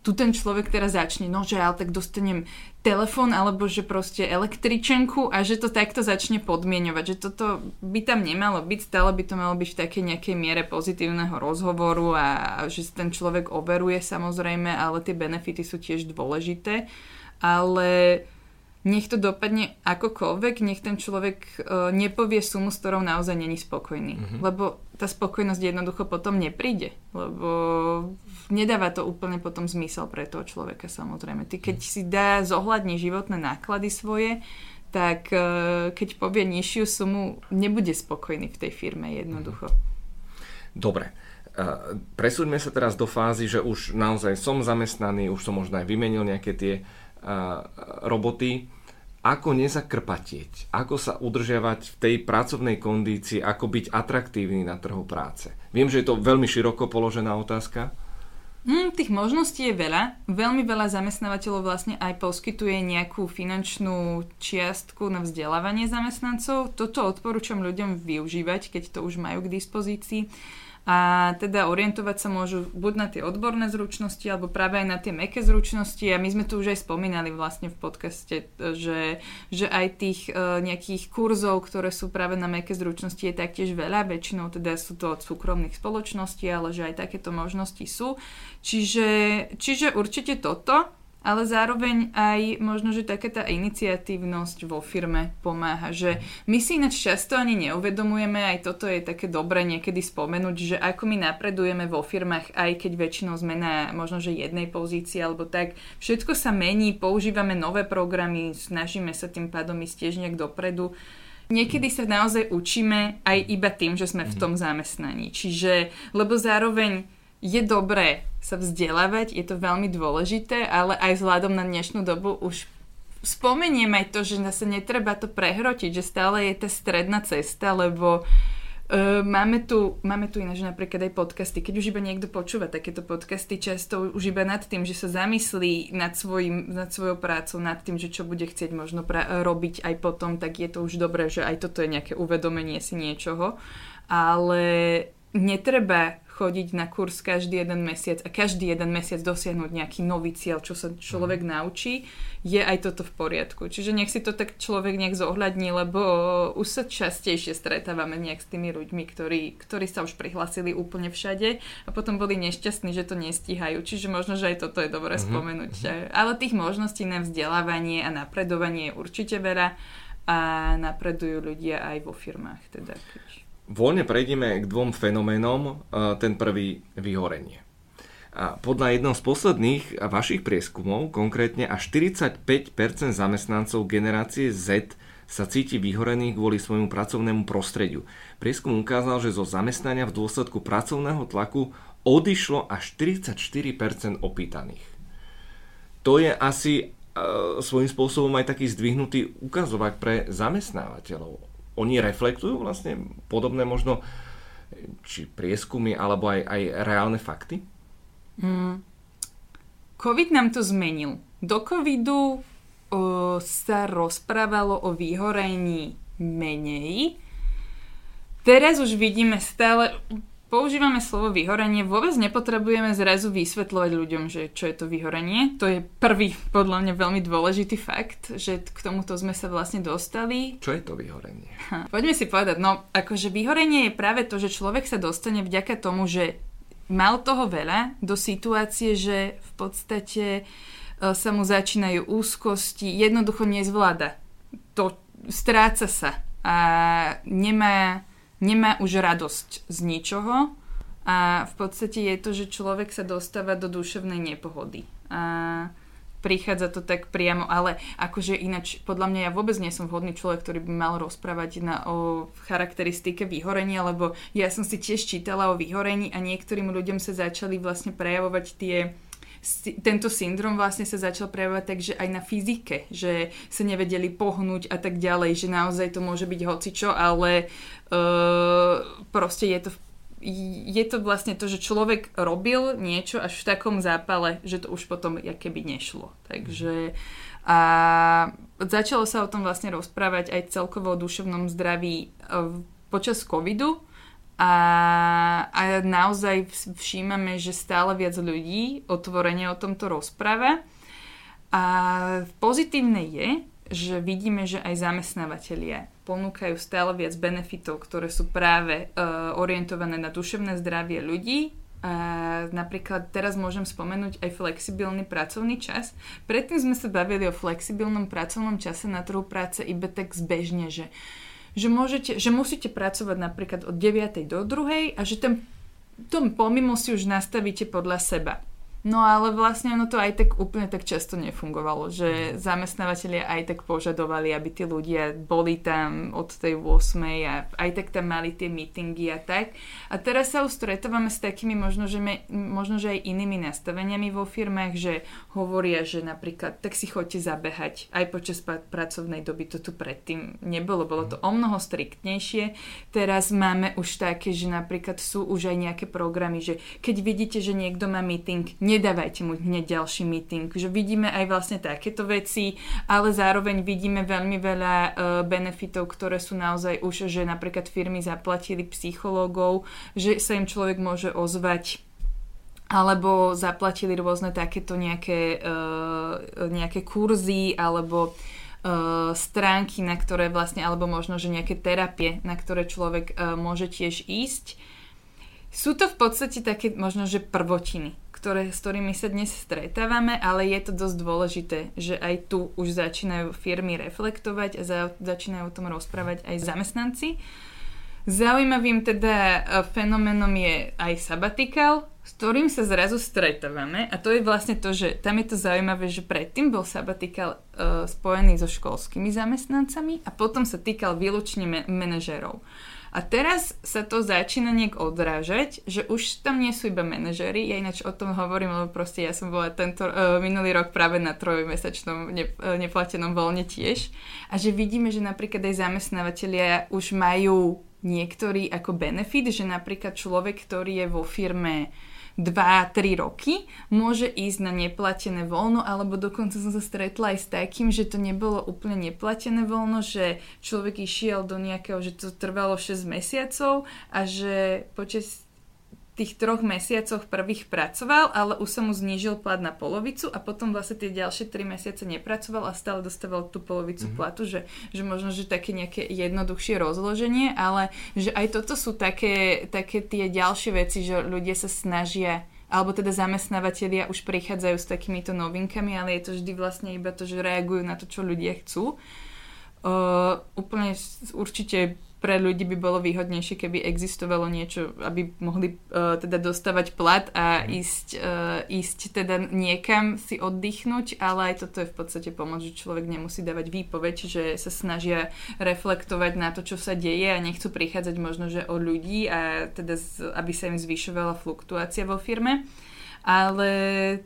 tu ten človek teraz začne, no že ale tak dostanem telefón alebo že proste električenku a že to takto začne podmienovať, že toto by tam nemalo byť, stále by to malo byť v takej nejakej miere pozitívneho rozhovoru a, a že ten človek overuje samozrejme, ale tie benefity sú tiež dôležité ale nech to dopadne akokoľvek, nech ten človek uh, nepovie sumu, s ktorou naozaj není spokojný. Mm-hmm. Lebo tá spokojnosť jednoducho potom nepríde. Lebo nedáva to úplne potom zmysel pre toho človeka samozrejme. Ty keď mm. si dá zohľadní životné náklady svoje, tak uh, keď povie nižšiu sumu, nebude spokojný v tej firme jednoducho. Mm-hmm. Dobre. Uh, presúďme sa teraz do fázy, že už naozaj som zamestnaný, už som možno aj vymenil nejaké tie roboty, ako nezakrpatieť, ako sa udržiavať v tej pracovnej kondícii, ako byť atraktívny na trhu práce. Viem, že je to veľmi široko položená otázka. Hmm, tých možností je veľa. Veľmi veľa zamestnávateľov vlastne aj poskytuje nejakú finančnú čiastku na vzdelávanie zamestnancov. Toto odporúčam ľuďom využívať, keď to už majú k dispozícii a teda orientovať sa môžu buď na tie odborné zručnosti, alebo práve aj na tie meké zručnosti. A my sme tu už aj spomínali vlastne v podcaste, že, že aj tých uh, nejakých kurzov, ktoré sú práve na meké zručnosti je taktiež veľa, väčšinou teda sú to od súkromných spoločností, ale že aj takéto možnosti sú. Čiže, čiže určite toto ale zároveň aj možno, že taká tá iniciatívnosť vo firme pomáha, že my si ináč často ani neuvedomujeme, aj toto je také dobre niekedy spomenúť, že ako my napredujeme vo firmách, aj keď väčšinou sme na možno, že jednej pozícii alebo tak, všetko sa mení, používame nové programy, snažíme sa tým pádom ísť tiež nejak dopredu. Niekedy sa naozaj učíme aj iba tým, že sme v tom zamestnaní. Čiže, lebo zároveň je dobré sa vzdelávať, je to veľmi dôležité, ale aj vzhľadom na dnešnú dobu už spomeniem aj to, že sa netreba to prehrotiť, že stále je tá stredná cesta, lebo Uh, máme tu, máme tu ináč napríklad aj podcasty. Keď už iba niekto počúva takéto podcasty, často už iba nad tým, že sa zamyslí nad, svojim, nad svojou prácou, nad tým, že čo bude chcieť možno pra- robiť aj potom, tak je to už dobré, že aj toto je nejaké uvedomenie si niečoho. Ale netreba chodiť na kurz každý jeden mesiac a každý jeden mesiac dosiahnuť nejaký nový cieľ, čo sa človek mm. naučí, je aj toto v poriadku. Čiže nech si to tak človek nejak zohľadní, lebo už sa častejšie stretávame nejak s tými ľuďmi, ktorí, ktorí sa už prihlasili úplne všade a potom boli nešťastní, že to nestíhajú. Čiže možno, že aj toto je dobré mm-hmm. spomenúť. Mhm. Ale tých možností na vzdelávanie a napredovanie je určite veľa a napredujú ľudia aj vo firmách. Teda. Voľne prejdeme k dvom fenoménom. Ten prvý vyhorenie. A podľa jedného z posledných vašich prieskumov, konkrétne až 45% zamestnancov generácie Z sa cíti vyhorených kvôli svojmu pracovnému prostrediu. Prieskum ukázal, že zo zamestnania v dôsledku pracovného tlaku odišlo až 44% opýtaných. To je asi e, svojím spôsobom aj taký zdvihnutý ukazovák pre zamestnávateľov oni reflektujú vlastne podobné možno či prieskumy alebo aj, aj reálne fakty? Mm. COVID nám to zmenil. Do covidu o, sa rozprávalo o vyhorení menej. Teraz už vidíme stále používame slovo vyhorenie, vôbec nepotrebujeme zrazu vysvetľovať ľuďom, že čo je to vyhorenie. To je prvý, podľa mňa veľmi dôležitý fakt, že k tomuto sme sa vlastne dostali. Čo je to vyhorenie? Ha, poďme si povedať, no akože vyhorenie je práve to, že človek sa dostane vďaka tomu, že mal toho veľa do situácie, že v podstate e, sa mu začínajú úzkosti, jednoducho nezvláda. To stráca sa a nemá nemá už radosť z ničoho a v podstate je to, že človek sa dostáva do duševnej nepohody. A prichádza to tak priamo, ale akože ináč, podľa mňa ja vôbec nie som vhodný človek, ktorý by mal rozprávať na, o charakteristike vyhorenia, lebo ja som si tiež čítala o vyhorení a niektorým ľuďom sa začali vlastne prejavovať tie tento syndrom vlastne sa začal prejavovať tak, že aj na fyzike, že sa nevedeli pohnúť a tak ďalej, že naozaj to môže byť hocičo, ale uh, proste je to je to vlastne to, že človek robil niečo až v takom zápale, že to už potom keby nešlo. Takže a začalo sa o tom vlastne rozprávať aj celkovo o duševnom zdraví uh, počas covidu, a, a naozaj všímame, že stále viac ľudí otvorene o tomto rozpráva. A pozitívne je, že vidíme, že aj zamestnávateľia ponúkajú stále viac benefitov, ktoré sú práve uh, orientované na duševné zdravie ľudí. A napríklad teraz môžem spomenúť aj flexibilný pracovný čas. Predtým sme sa bavili o flexibilnom pracovnom čase na trhu práce iba tak zbežne, že uh, že, môžete, že musíte pracovať napríklad od 9. do 2. a že ten, tom pomimo si už nastavíte podľa seba. No ale vlastne ono to aj tak úplne tak často nefungovalo, že zamestnávateľia aj tak požadovali, aby tí ľudia boli tam od tej 8 a aj tak tam mali tie meetingy a tak. A teraz sa už stretávame s takými možno, že, me, možno, že aj inými nastaveniami vo firmách, že hovoria, že napríklad tak si chodte zabehať aj počas pracovnej doby, to tu predtým nebolo, bolo to o mnoho striktnejšie. Teraz máme už také, že napríklad sú už aj nejaké programy, že keď vidíte, že niekto má meeting, nedávajte mu hneď ďalší meeting. Že vidíme aj vlastne takéto veci, ale zároveň vidíme veľmi veľa uh, benefitov, ktoré sú naozaj už, že napríklad firmy zaplatili psychológov, že sa im človek môže ozvať alebo zaplatili rôzne takéto nejaké, uh, nejaké kurzy alebo uh, stránky, na ktoré vlastne, alebo možno, že nejaké terapie, na ktoré človek môže tiež ísť. Sú to v podstate také možno, že prvotiny ktoré, s ktorými sa dnes stretávame, ale je to dosť dôležité, že aj tu už začínajú firmy reflektovať a za, začínajú o tom rozprávať aj zamestnanci. Zaujímavým teda e, fenoménom je aj sabbatical, s ktorým sa zrazu stretávame a to je vlastne to, že tam je to zaujímavé, že predtým bol sabbatical uh, spojený so školskými zamestnancami a potom sa týkal výlučne me- manažerov. A teraz sa to začína nejak odrážať, že už tam nie sú iba manažery. Ja ináč o tom hovorím, lebo proste ja som bola tento uh, minulý rok práve na trojmesačnom ne, uh, neplatenom voľne tiež. A že vidíme, že napríklad aj zamestnávateľia už majú niektorý ako benefit, že napríklad človek, ktorý je vo firme 2-3 roky, môže ísť na neplatené voľno, alebo dokonca som sa stretla aj s takým, že to nebolo úplne neplatené voľno, že človek išiel do nejakého, že to trvalo 6 mesiacov a že počas tých troch mesiacoch prvých pracoval, ale už sa mu znížil plat na polovicu a potom vlastne tie ďalšie tri mesiace nepracoval a stále dostával tú polovicu mm-hmm. platu, že, že možno, že také nejaké jednoduchšie rozloženie, ale že aj toto sú také, také tie ďalšie veci, že ľudia sa snažia alebo teda zamestnávateľia už prichádzajú s takýmito novinkami, ale je to vždy vlastne iba to, že reagujú na to, čo ľudia chcú. Uh, úplne určite pre ľudí by bolo výhodnejšie, keby existovalo niečo, aby mohli uh, teda dostávať plat a mm. ísť, uh, ísť teda niekam si oddychnúť, ale aj toto je v podstate pomoc, že človek nemusí dávať výpoveď, čiže sa snažia reflektovať na to, čo sa deje a nechcú prichádzať možno, že o ľudí a teda z, aby sa im zvyšovala fluktuácia vo firme. Ale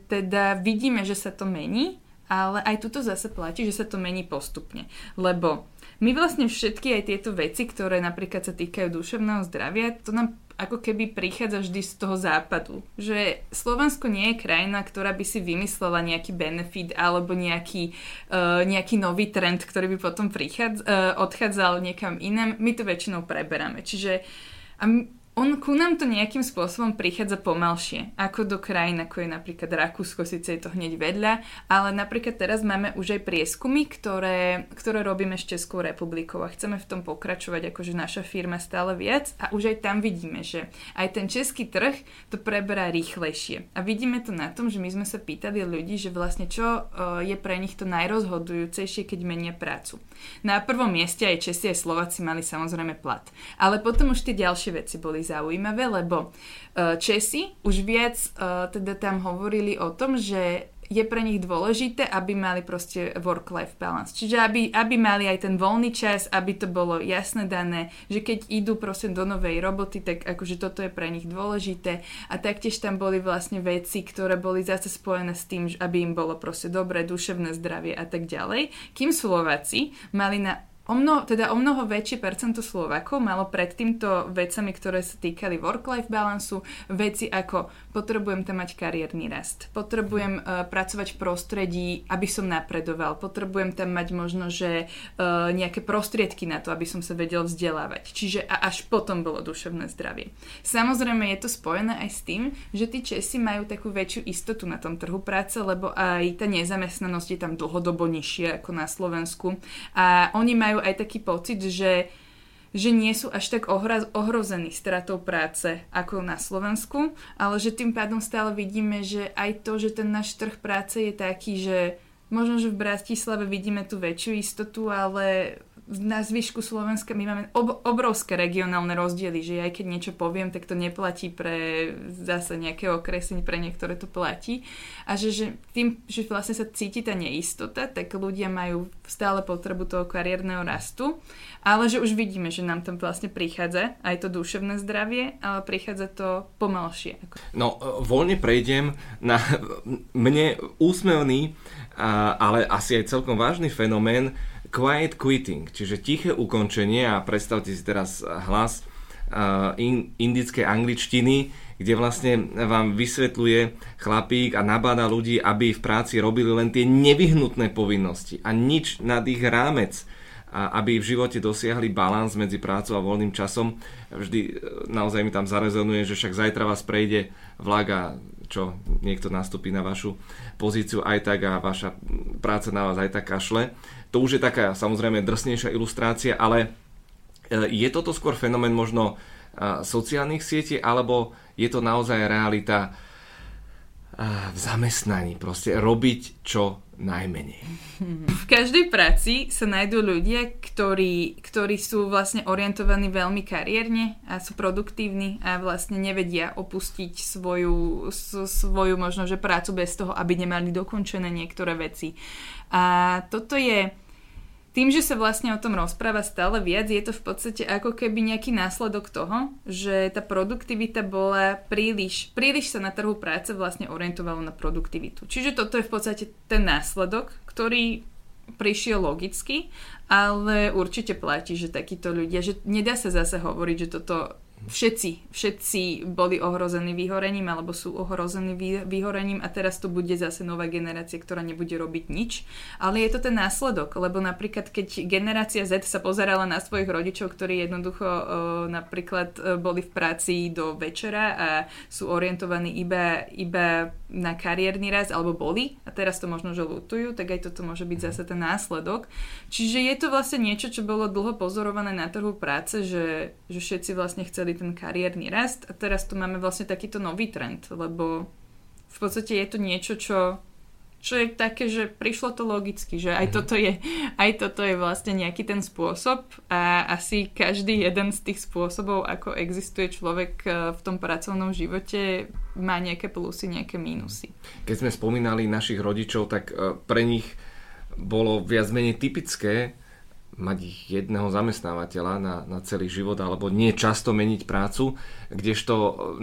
teda vidíme, že sa to mení, ale aj tuto zase platí, že sa to mení postupne. Lebo my vlastne všetky aj tieto veci, ktoré napríklad sa týkajú duševného zdravia, to nám ako keby prichádza vždy z toho západu. Že Slovensko nie je krajina, ktorá by si vymyslela nejaký benefit alebo nejaký, uh, nejaký nový trend, ktorý by potom prichádza, uh, odchádzal niekam inam. My to väčšinou preberáme. Čiže a on ku nám to nejakým spôsobom prichádza pomalšie, ako do krajín, ako je napríklad Rakúsko, síce je to hneď vedľa, ale napríklad teraz máme už aj prieskumy, ktoré, ktoré robíme s Českou republikou a chceme v tom pokračovať, akože naša firma stále viac a už aj tam vidíme, že aj ten český trh to preberá rýchlejšie. A vidíme to na tom, že my sme sa pýtali ľudí, že vlastne čo e, je pre nich to najrozhodujúcejšie, keď menia prácu. Na prvom mieste aj Česi, aj Slováci mali samozrejme plat. Ale potom už tie ďalšie veci boli zaujímavé, lebo e, Česi už viac e, teda tam hovorili o tom, že je pre nich dôležité, aby mali proste work-life balance. Čiže aby, aby mali aj ten voľný čas, aby to bolo jasne dané, že keď idú proste do novej roboty, tak akože toto je pre nich dôležité. A taktiež tam boli vlastne veci, ktoré boli zase spojené s tým, aby im bolo proste dobré duševné zdravie a tak ďalej. Kým Slováci mali na O mnoho, teda o mnoho väčšie percento Slovákov malo pred týmto vecami, ktoré sa týkali work-life balansu, veci ako potrebujem tam mať kariérny rast, potrebujem uh, pracovať v prostredí, aby som napredoval, potrebujem tam mať možno, že uh, nejaké prostriedky na to, aby som sa vedel vzdelávať. Čiže a až potom bolo duševné zdravie. Samozrejme je to spojené aj s tým, že tí Česi majú takú väčšiu istotu na tom trhu práce, lebo aj tá nezamestnanosť je tam dlhodobo nižšia ako na Slovensku a oni majú majú aj taký pocit, že že nie sú až tak ohra- ohrození stratou práce ako na Slovensku, ale že tým pádom stále vidíme, že aj to, že ten náš trh práce je taký, že možno, že v Bratislave vidíme tú väčšiu istotu, ale na zvyšku Slovenska my máme ob- obrovské regionálne rozdiely, že aj keď niečo poviem, tak to neplatí pre zase nejaké okresy, pre niektoré to platí. A že, že tým, že vlastne sa cíti tá neistota, tak ľudia majú stále potrebu toho kariérneho rastu, ale že už vidíme, že nám tam vlastne prichádza aj to duševné zdravie, ale prichádza to pomalšie. No, voľne prejdem na mne úsmevný, ale asi aj celkom vážny fenomén, quiet quitting, čiže tiché ukončenie a predstavte si teraz hlas uh, in, indickej angličtiny, kde vlastne vám vysvetľuje chlapík a nabáda ľudí, aby v práci robili len tie nevyhnutné povinnosti a nič nad ich rámec a aby v živote dosiahli balans medzi prácou a voľným časom. Vždy e, naozaj mi tam zarezonuje, že však zajtra vás prejde vlak čo niekto nastúpi na vašu pozíciu aj tak a vaša práca na vás aj tak kašle. To už je taká samozrejme drsnejšia ilustrácia, ale e, je toto skôr fenomén možno e, sociálnych sietí, alebo je to naozaj realita v zamestnaní. Proste robiť čo najmenej. V každej práci sa nájdú ľudia, ktorí, ktorí sú vlastne orientovaní veľmi kariérne a sú produktívni a vlastne nevedia opustiť svoju, svoju možno, že prácu bez toho, aby nemali dokončené niektoré veci. A toto je tým, že sa vlastne o tom rozpráva stále viac, je to v podstate ako keby nejaký následok toho, že tá produktivita bola príliš, príliš sa na trhu práce vlastne orientovalo na produktivitu. Čiže toto je v podstate ten následok, ktorý prišiel logicky, ale určite platí, že takíto ľudia, že nedá sa zase hovoriť, že toto všetci, všetci boli ohrození vyhorením alebo sú ohrození vyhorením a teraz to bude zase nová generácia, ktorá nebude robiť nič. Ale je to ten následok, lebo napríklad keď generácia Z sa pozerala na svojich rodičov, ktorí jednoducho uh, napríklad uh, boli v práci do večera a sú orientovaní iba, iba na kariérny raz, alebo boli a teraz to možno, že lutujú, tak aj toto môže byť zase ten následok. Čiže je to vlastne niečo, čo bolo dlho pozorované na trhu práce, že, že všetci vlastne chceli celý ten kariérny rast a teraz tu máme vlastne takýto nový trend, lebo v podstate je to niečo, čo, čo je také, že prišlo to logicky, že aj, mm toto je, aj toto je vlastne nejaký ten spôsob a asi každý jeden z tých spôsobov, ako existuje človek e, v tom pracovnom živote, má nejaké plusy, nejaké mínusy. Keď sme spomínali našich rodičov, tak e, pre nich bolo viac menej typické mať jedného zamestnávateľa na, na celý život alebo nie často meniť prácu, kdežto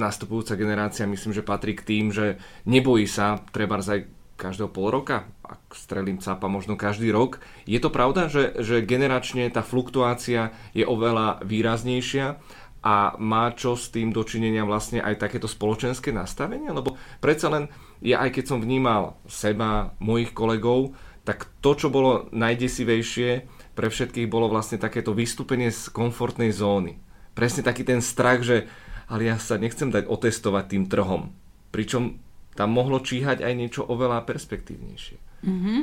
nastupujúca generácia myslím, že patrí k tým, že nebojí sa treba aj každého pol roka, ak strelím capa možno každý rok. Je to pravda, že, že generačne tá fluktuácia je oveľa výraznejšia a má čo s tým dočinenia vlastne aj takéto spoločenské nastavenie? Lebo predsa len ja aj keď som vnímal seba, mojich kolegov, tak to, čo bolo najdesivejšie, pre všetkých bolo vlastne takéto vystúpenie z komfortnej zóny. Presne taký ten strach, že ale ja sa nechcem dať otestovať tým trhom. Pričom tam mohlo číhať aj niečo oveľa perspektívnejšie. Mm-hmm.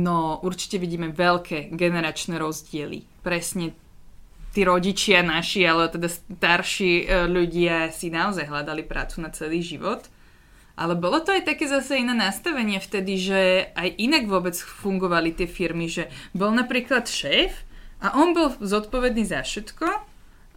No, určite vidíme veľké generačné rozdiely. Presne tí rodičia naši, ale teda starší e, ľudia si naozaj hľadali prácu na celý život. Ale bolo to aj také zase iné nastavenie vtedy, že aj inak vôbec fungovali tie firmy, že bol napríklad šéf a on bol zodpovedný za všetko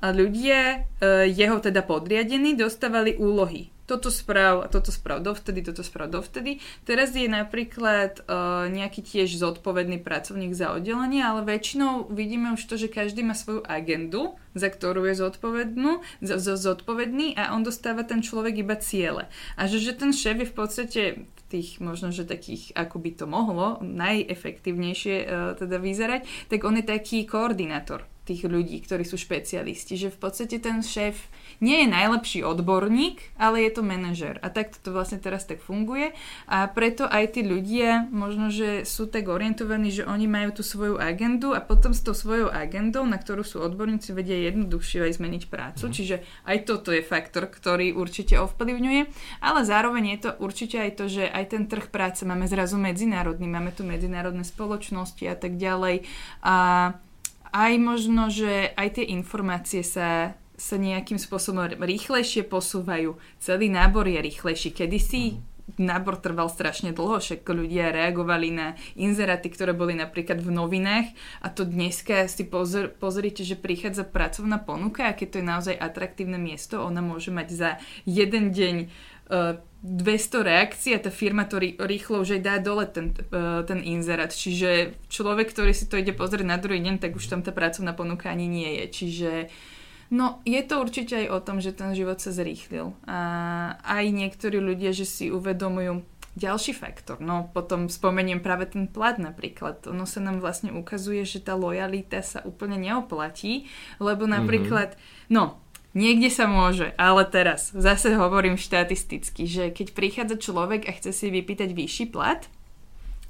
a ľudia, e, jeho teda podriadení, dostávali úlohy toto správ a toto správ dovtedy, toto správ dovtedy. Teraz je napríklad uh, nejaký tiež zodpovedný pracovník za oddelenie, ale väčšinou vidíme už to, že každý má svoju agendu, za ktorú je zodpovednú, z, z, zodpovedný a on dostáva ten človek iba ciele. A že, že ten šéf je v podstate tých možno, že takých, ako by to mohlo, najefektívnejšie uh, teda vyzerať, tak on je taký koordinátor tých ľudí, ktorí sú špecialisti. Že v podstate ten šéf nie je najlepší odborník, ale je to manažer. A takto to vlastne teraz tak funguje. A preto aj tí ľudia možno, že sú tak orientovaní, že oni majú tú svoju agendu a potom s tou svojou agendou, na ktorú sú odborníci, vedia jednoduchšie aj zmeniť prácu. Mm. Čiže aj toto je faktor, ktorý určite ovplyvňuje. Ale zároveň je to určite aj to, že aj ten trh práce máme zrazu medzinárodný, máme tu medzinárodné spoločnosti a tak ďalej. A aj možno, že aj tie informácie sa sa nejakým spôsobom rýchlejšie posúvajú. Celý nábor je rýchlejší. Kedysi uh-huh. nábor trval strašne dlho, však ľudia reagovali na inzeráty, ktoré boli napríklad v novinách a to dneska si pozor, pozrite, že prichádza pracovná ponuka a keď to je naozaj atraktívne miesto, ona môže mať za jeden deň uh, 200 reakcií a tá firma to rýchlo už aj dá dole ten, uh, ten inzerát. Čiže človek, ktorý si to ide pozrieť na druhý deň, tak už tam tá pracovná ponuka ani nie je. Čiže No, je to určite aj o tom, že ten život sa zrýchlil. A aj niektorí ľudia, že si uvedomujú ďalší faktor. No, potom spomeniem práve ten plat napríklad. Ono sa nám vlastne ukazuje, že tá lojalita sa úplne neoplatí, lebo mhm. napríklad, mm-hmm. no, Niekde sa môže, ale teraz zase hovorím štatisticky, že keď prichádza človek a chce si vypýtať vyšší plat,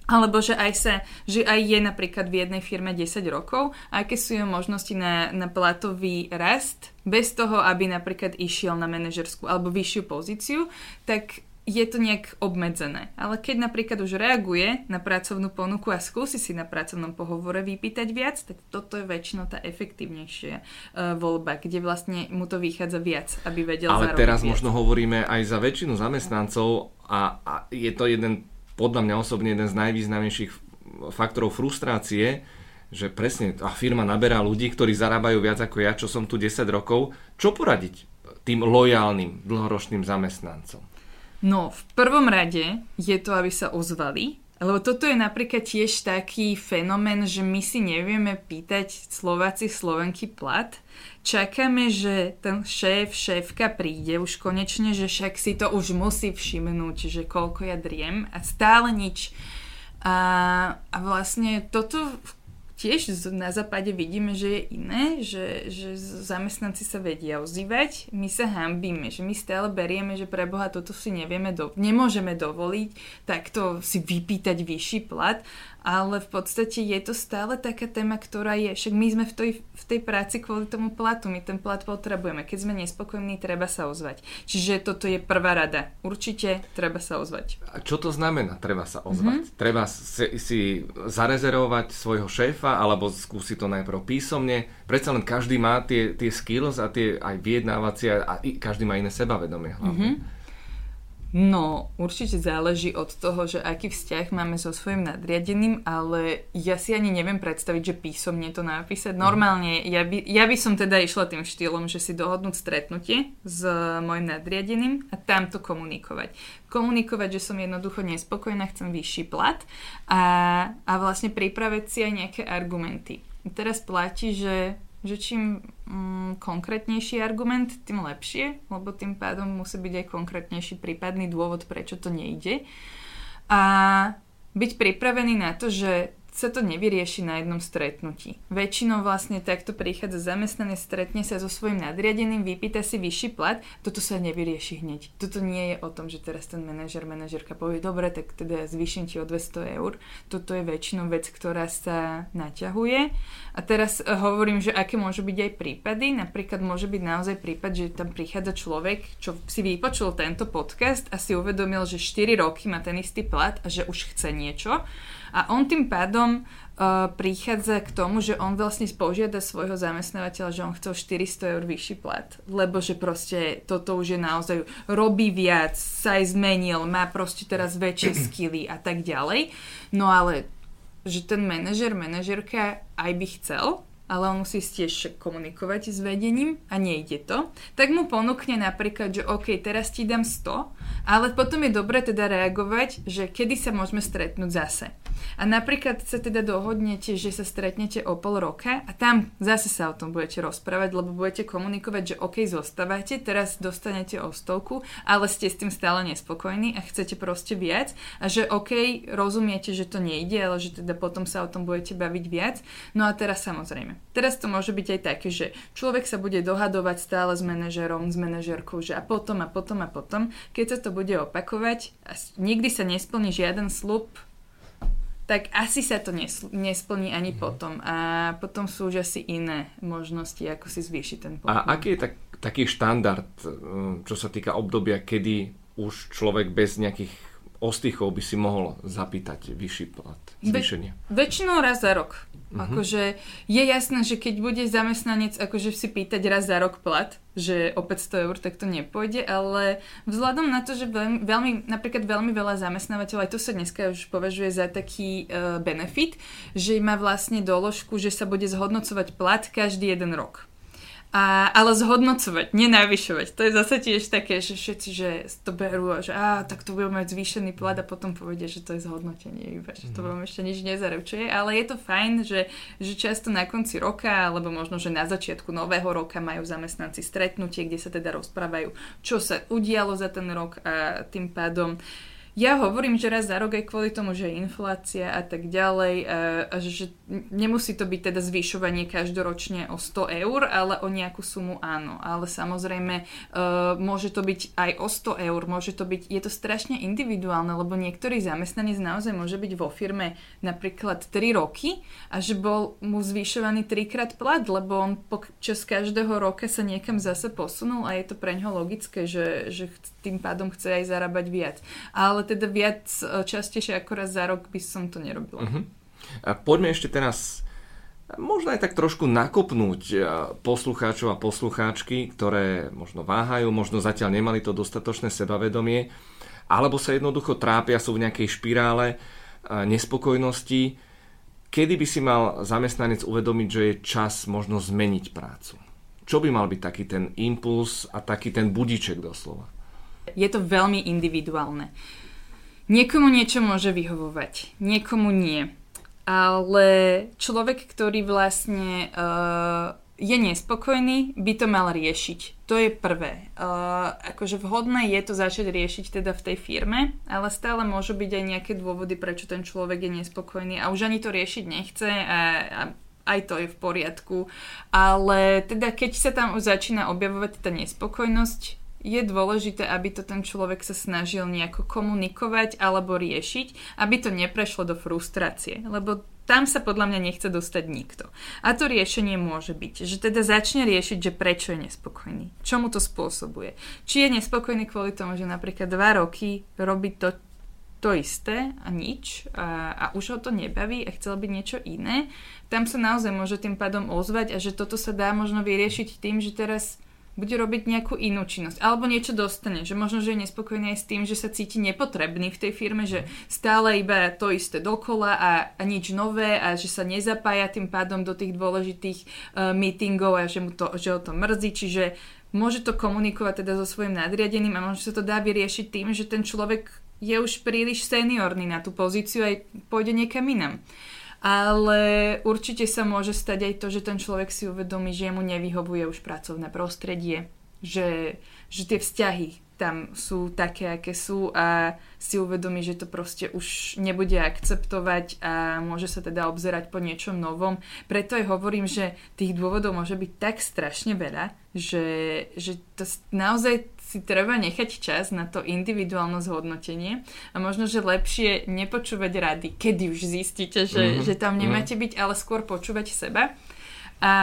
alebo že aj sa, že aj je napríklad v jednej firme 10 rokov, aké sú jeho možnosti na, na platový rast, bez toho, aby napríklad išiel na manažerskú alebo vyššiu pozíciu, tak je to nejak obmedzené. Ale keď napríklad už reaguje na pracovnú ponuku a skúsi si na pracovnom pohovore vypýtať viac, tak toto je väčšinou tá efektívnejšia uh, voľba, kde vlastne mu to vychádza viac, aby vedel Ale teraz viac. možno hovoríme aj za väčšinu zamestnancov a, a je to jeden, podľa mňa osobne, jeden z najvýznamnejších faktorov frustrácie, že presne tá firma naberá ľudí, ktorí zarábajú viac ako ja, čo som tu 10 rokov. Čo poradiť tým lojálnym, dlhoročným zamestnancom? No, v prvom rade je to, aby sa ozvali, lebo toto je napríklad tiež taký fenomén, že my si nevieme pýtať Slováci Slovenky plat. Čakáme, že ten šéf, šéfka príde už konečne, že však si to už musí všimnúť, že koľko ja driem a stále nič. A, a vlastne toto v tiež na západe vidíme, že je iné, že, že zamestnanci sa vedia ozývať, my sa hambíme, že my stále berieme, že pre Boha toto si nevieme do, nemôžeme dovoliť, takto si vypýtať vyšší plat ale v podstate je to stále taká téma, ktorá je, však my sme v tej, v tej práci kvôli tomu platu, my ten plat potrebujeme, keď sme nespokojní, treba sa ozvať. Čiže toto je prvá rada. Určite treba sa ozvať. A čo to znamená, treba sa ozvať? Mm-hmm. Treba si, si zarezervovať svojho šéfa, alebo skúsiť to najprv písomne. Predsa len každý má tie, tie skills a tie aj vyjednávacie a každý má iné sebavedomie hlavne. Mm-hmm. No, určite záleží od toho, že aký vzťah máme so svojím nadriadeným, ale ja si ani neviem predstaviť, že písomne to napísať. Mhm. Normálne, ja by, ja by som teda išla tým štýlom, že si dohodnúť stretnutie s môjim nadriadeným a tam to komunikovať. Komunikovať, že som jednoducho nespokojná, chcem vyšší plat a, a vlastne pripraviť si aj nejaké argumenty. Teraz platí, že že čím mm, konkrétnejší argument, tým lepšie, lebo tým pádom musí byť aj konkrétnejší prípadný dôvod, prečo to nejde. A byť pripravený na to, že sa to nevyrieši na jednom stretnutí. Väčšinou vlastne takto prichádza zamestnanec, stretne sa so svojím nadriadeným, vypýta si vyšší plat, toto sa nevyrieši hneď. Toto nie je o tom, že teraz ten manažer, manažerka povie, dobre, tak teda zvýšim ti o 200 eur. Toto je väčšinou vec, ktorá sa naťahuje. A teraz eh, hovorím, že aké môžu byť aj prípady. Napríklad môže byť naozaj prípad, že tam prichádza človek, čo si vypočul tento podcast a si uvedomil, že 4 roky má ten istý plat a že už chce niečo a on tým pádom uh, prichádza k tomu, že on vlastne požiada svojho zamestnávateľa, že on chcel 400 eur vyšší plat, lebo že proste toto už je naozaj, robí viac, sa aj zmenil, má proste teraz väčšie skily a tak ďalej. No ale že ten manažer, manažerka aj by chcel, ale on musí tiež komunikovať s vedením a nejde to, tak mu ponúkne napríklad, že OK, teraz ti dám 100, ale potom je dobre teda reagovať, že kedy sa môžeme stretnúť zase. A napríklad sa teda dohodnete, že sa stretnete o pol roka a tam zase sa o tom budete rozprávať, lebo budete komunikovať, že OK, zostávate, teraz dostanete o stovku, ale ste s tým stále nespokojní a chcete proste viac a že OK, rozumiete, že to nejde, ale že teda potom sa o tom budete baviť viac. No a teraz samozrejme. Teraz to môže byť aj také, že človek sa bude dohadovať stále s manažerom, s manažerkou, že a potom a potom a potom, keď sa to bude opakovať a nikdy sa nesplní žiaden slub, tak asi sa to nesplní ani mm. potom. A potom sú už asi iné možnosti, ako si zvýšiť ten pokoj. A aký je tak, taký štandard, eh, čo sa týka obdobia, kedy už človek bez nejakých ostychov by si mohol zapýtať vyšší plat, zvýšenie? Ve, väčšinou raz za rok. Uh-huh. Akože je jasné, že keď bude zamestnanec akože si pýtať raz za rok plat, že o 500 eur, tak to nepôjde, ale vzhľadom na to, že veľmi, veľmi napríklad veľmi veľa zamestnávateľov, aj to sa dneska už považuje za taký uh, benefit, že má vlastne doložku, že sa bude zhodnocovať plat každý jeden rok. A, ale zhodnocovať, nenavyšovať. To je zase tiež také, že všetci že to berú a že á, tak to budeme mať zvýšený plat a potom povedia, že to je zhodnotenie iba, že to mhm. vám ešte nič nezaručuje. Ale je to fajn, že, že často na konci roka, alebo možno, že na začiatku nového roka majú zamestnanci stretnutie, kde sa teda rozprávajú, čo sa udialo za ten rok a tým pádom ja hovorím, že raz za rok aj kvôli tomu, že je inflácia a tak ďalej, a, a že nemusí to byť teda zvyšovanie každoročne o 100 eur, ale o nejakú sumu áno. Ale samozrejme uh, môže to byť aj o 100 eur, môže to byť, je to strašne individuálne, lebo niektorý zamestnanec naozaj môže byť vo firme napríklad 3 roky a že bol mu zvyšovaný trikrát plat, lebo on počas každého roka sa niekam zase posunul a je to pre ňoho logické, že, že tým pádom chce aj zarábať viac. Ale teda viac e, častejšie ako raz za rok by som to nerobila. Uh-huh. A poďme ešte teraz možno aj tak trošku nakopnúť e, poslucháčov a poslucháčky, ktoré možno váhajú, možno zatiaľ nemali to dostatočné sebavedomie, alebo sa jednoducho trápia, sú v nejakej špirále e, nespokojnosti. Kedy by si mal zamestnanec uvedomiť, že je čas možno zmeniť prácu? Čo by mal byť taký ten impuls a taký ten budiček doslova? Je to veľmi individuálne. Niekomu niečo môže vyhovovať, niekomu nie. Ale človek, ktorý vlastne uh, je nespokojný, by to mal riešiť. To je prvé. Uh, akože vhodné je to začať riešiť teda v tej firme, ale stále môžu byť aj nejaké dôvody, prečo ten človek je nespokojný a už ani to riešiť nechce a, a aj to je v poriadku. Ale teda keď sa tam začína objavovať tá nespokojnosť, je dôležité, aby to ten človek sa snažil nejako komunikovať alebo riešiť, aby to neprešlo do frustrácie, lebo tam sa podľa mňa nechce dostať nikto. A to riešenie môže byť, že teda začne riešiť, že prečo je nespokojný, čo mu to spôsobuje. Či je nespokojný kvôli tomu, že napríklad dva roky robí to, to isté a nič a, a už ho to nebaví a chcel byť niečo iné, tam sa naozaj môže tým pádom ozvať a že toto sa dá možno vyriešiť tým, že teraz bude robiť nejakú inú činnosť. Alebo niečo dostane, že možno, že je nespokojný aj s tým, že sa cíti nepotrebný v tej firme, že stále iba to isté dokola a, a nič nové a že sa nezapája tým pádom do tých dôležitých uh, meetingov a že, mu to, že ho to mrzí, čiže môže to komunikovať teda so svojím nadriadeným a možno sa to dá vyriešiť tým, že ten človek je už príliš seniorný na tú pozíciu a pôjde niekam inam ale určite sa môže stať aj to, že ten človek si uvedomí, že mu nevyhovuje už pracovné prostredie, že, že tie vzťahy tam sú také, aké sú a si uvedomí, že to proste už nebude akceptovať a môže sa teda obzerať po niečom novom. Preto aj hovorím, že tých dôvodov môže byť tak strašne veľa, že, že to naozaj si treba nechať čas na to individuálne zhodnotenie a možno, že lepšie nepočúvať rady, kedy už zistíte, že, mm-hmm. že tam nemáte mhm. byť, ale skôr počúvať seba. A,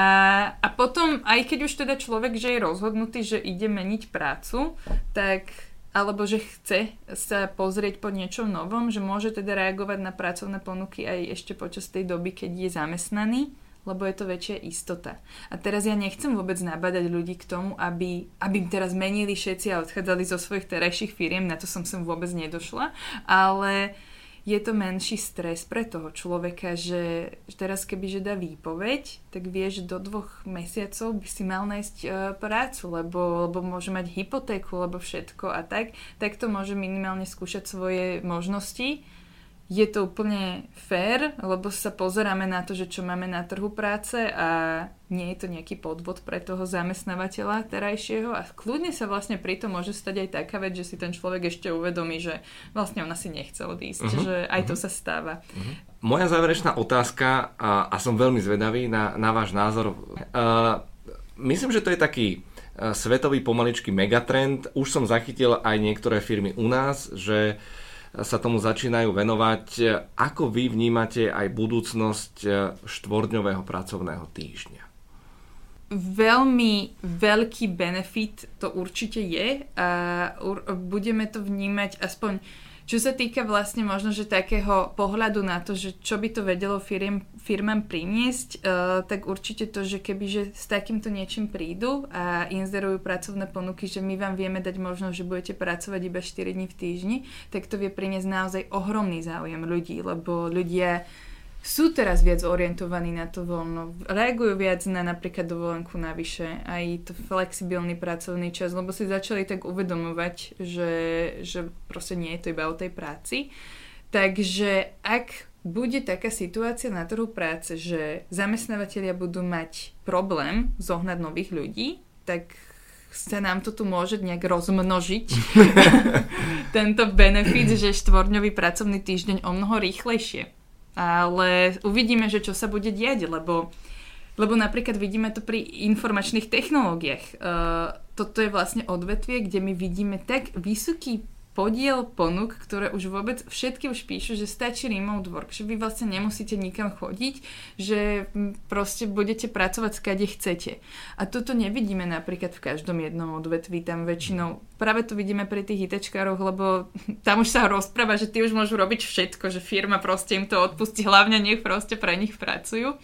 a potom, aj keď už teda človek, že je rozhodnutý, že ide meniť prácu, tak alebo že chce sa pozrieť po niečom novom, že môže teda reagovať na pracovné ponuky aj ešte počas tej doby, keď je zamestnaný lebo je to väčšia istota. A teraz ja nechcem vôbec nabadať ľudí k tomu, aby, aby teraz menili všetci a odchádzali zo svojich terajších firiem, na to som sem vôbec nedošla, ale je to menší stres pre toho človeka, že teraz keby že dá výpoveď, tak vie, že do dvoch mesiacov by si mal nájsť uh, prácu, lebo, lebo môže mať hypotéku, lebo všetko a tak, tak to môže minimálne skúšať svoje možnosti je to úplne fér, lebo sa pozeráme na to, že čo máme na trhu práce a nie je to nejaký podvod pre toho zamestnávateľa terajšieho a kľudne sa vlastne pri tom môže stať aj taká vec, že si ten človek ešte uvedomí, že vlastne on asi nechcel odísť, uh-huh, že aj uh-huh. to mhm. sa stáva. Uh-huh. Moja záverečná otázka a, a som veľmi zvedavý na, na váš názor. Uh, myslím, že to je taký svetový pomaličký megatrend. Už som zachytil aj niektoré firmy u nás, že uh, sa tomu začínajú venovať. Ako vy vnímate aj budúcnosť štvordňového pracovného týždňa? Veľmi veľký benefit to určite je a budeme to vnímať aspoň čo sa týka vlastne možno, že takého pohľadu na to, že čo by to vedelo firm, firmám priniesť, uh, tak určite to, že keby že s takýmto niečím prídu a inzerujú pracovné ponuky, že my vám vieme dať možnosť, že budete pracovať iba 4 dní v týždni, tak to vie priniesť naozaj ohromný záujem ľudí, lebo ľudia sú teraz viac orientovaní na to voľno, reagujú viac na napríklad dovolenku navyše, aj to flexibilný pracovný čas, lebo si začali tak uvedomovať, že, že proste nie je to iba o tej práci. Takže ak bude taká situácia na trhu práce, že zamestnávateľia budú mať problém zohnať nových ľudí, tak sa nám to tu môže nejak rozmnožiť. Tento benefit, že štvorňový pracovný týždeň o mnoho rýchlejšie. Ale uvidíme, že čo sa bude diať, lebo lebo napríklad vidíme to pri informačných technológiách. Uh, toto je vlastne odvetvie, kde my vidíme tak vysoký podiel ponúk, ktoré už vôbec všetky už píšu, že stačí remote work, že vy vlastne nemusíte nikam chodiť, že proste budete pracovať skade chcete. A toto nevidíme napríklad v každom jednom odvetví, tam väčšinou práve to vidíme pri tých ITčkároch, lebo tam už sa rozpráva, že tí už môžu robiť všetko, že firma proste im to odpustí, hlavne nech proste pre nich pracujú.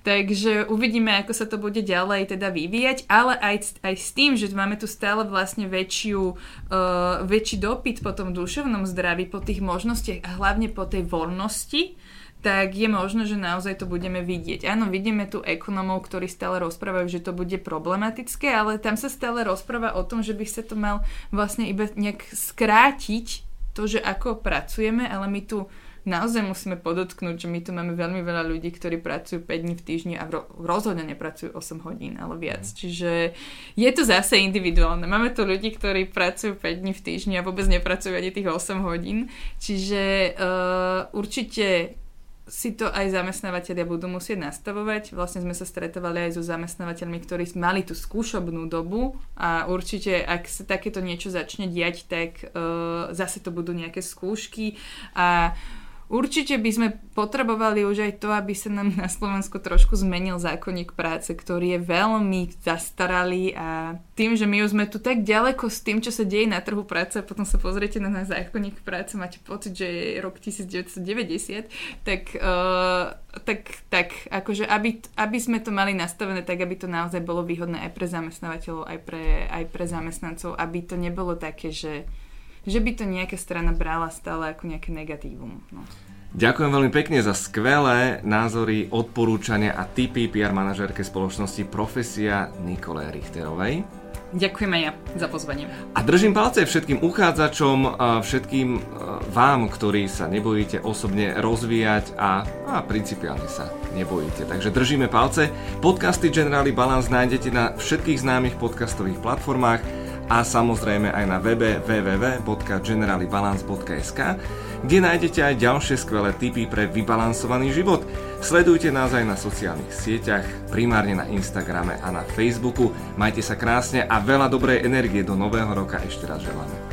Takže uvidíme, ako sa to bude ďalej teda vyvíjať, ale aj, aj s tým, že máme tu stále vlastne väčšiu, uh, väčší dopyt po tom duševnom zdraví, po tých možnostiach a hlavne po tej voľnosti, tak je možné, že naozaj to budeme vidieť. Áno, vidíme tu ekonomov, ktorí stále rozprávajú, že to bude problematické, ale tam sa stále rozpráva o tom, že by sa to mal vlastne iba nejak skrátiť to, že ako pracujeme, ale my tu naozaj musíme podotknúť, že my tu máme veľmi veľa ľudí, ktorí pracujú 5 dní v týždni a rozhodne nepracujú 8 hodín, ale viac. Mm. Čiže je to zase individuálne. Máme tu ľudí, ktorí pracujú 5 dní v týždni a vôbec nepracujú ani tých 8 hodín. Čiže uh, určite si to aj zamestnávateľia budú musieť nastavovať. Vlastne sme sa stretovali aj so zamestnávateľmi, ktorí mali tú skúšobnú dobu a určite, ak sa takéto niečo začne diať, tak uh, zase to budú nejaké skúšky a uh, Určite by sme potrebovali už aj to, aby sa nám na Slovensku trošku zmenil zákonník práce, ktorý je veľmi zastaralý a tým, že my už sme tu tak ďaleko s tým, čo sa deje na trhu práce a potom sa pozriete na náš zákonník práce, máte pocit, že je rok 1990, tak, uh, tak, tak akože aby, aby sme to mali nastavené tak, aby to naozaj bolo výhodné aj pre zamestnávateľov, aj pre, aj pre zamestnancov, aby to nebolo také, že že by to nejaká strana brala stále ako nejaké negatívum. No. Ďakujem veľmi pekne za skvelé názory, odporúčania a tipy PR manažerke spoločnosti Profesia Nikole Richterovej. Ďakujem aj ja za pozvanie. A držím palce všetkým uchádzačom, všetkým vám, ktorí sa nebojíte osobne rozvíjať a, a principiálne sa nebojíte. Takže držíme palce. Podcasty Generali Balance nájdete na všetkých známych podcastových platformách a samozrejme aj na webe www.generalibalance.sk, kde nájdete aj ďalšie skvelé tipy pre vybalansovaný život. Sledujte nás aj na sociálnych sieťach, primárne na Instagrame a na Facebooku. Majte sa krásne a veľa dobrej energie do nového roka ešte raz želáme.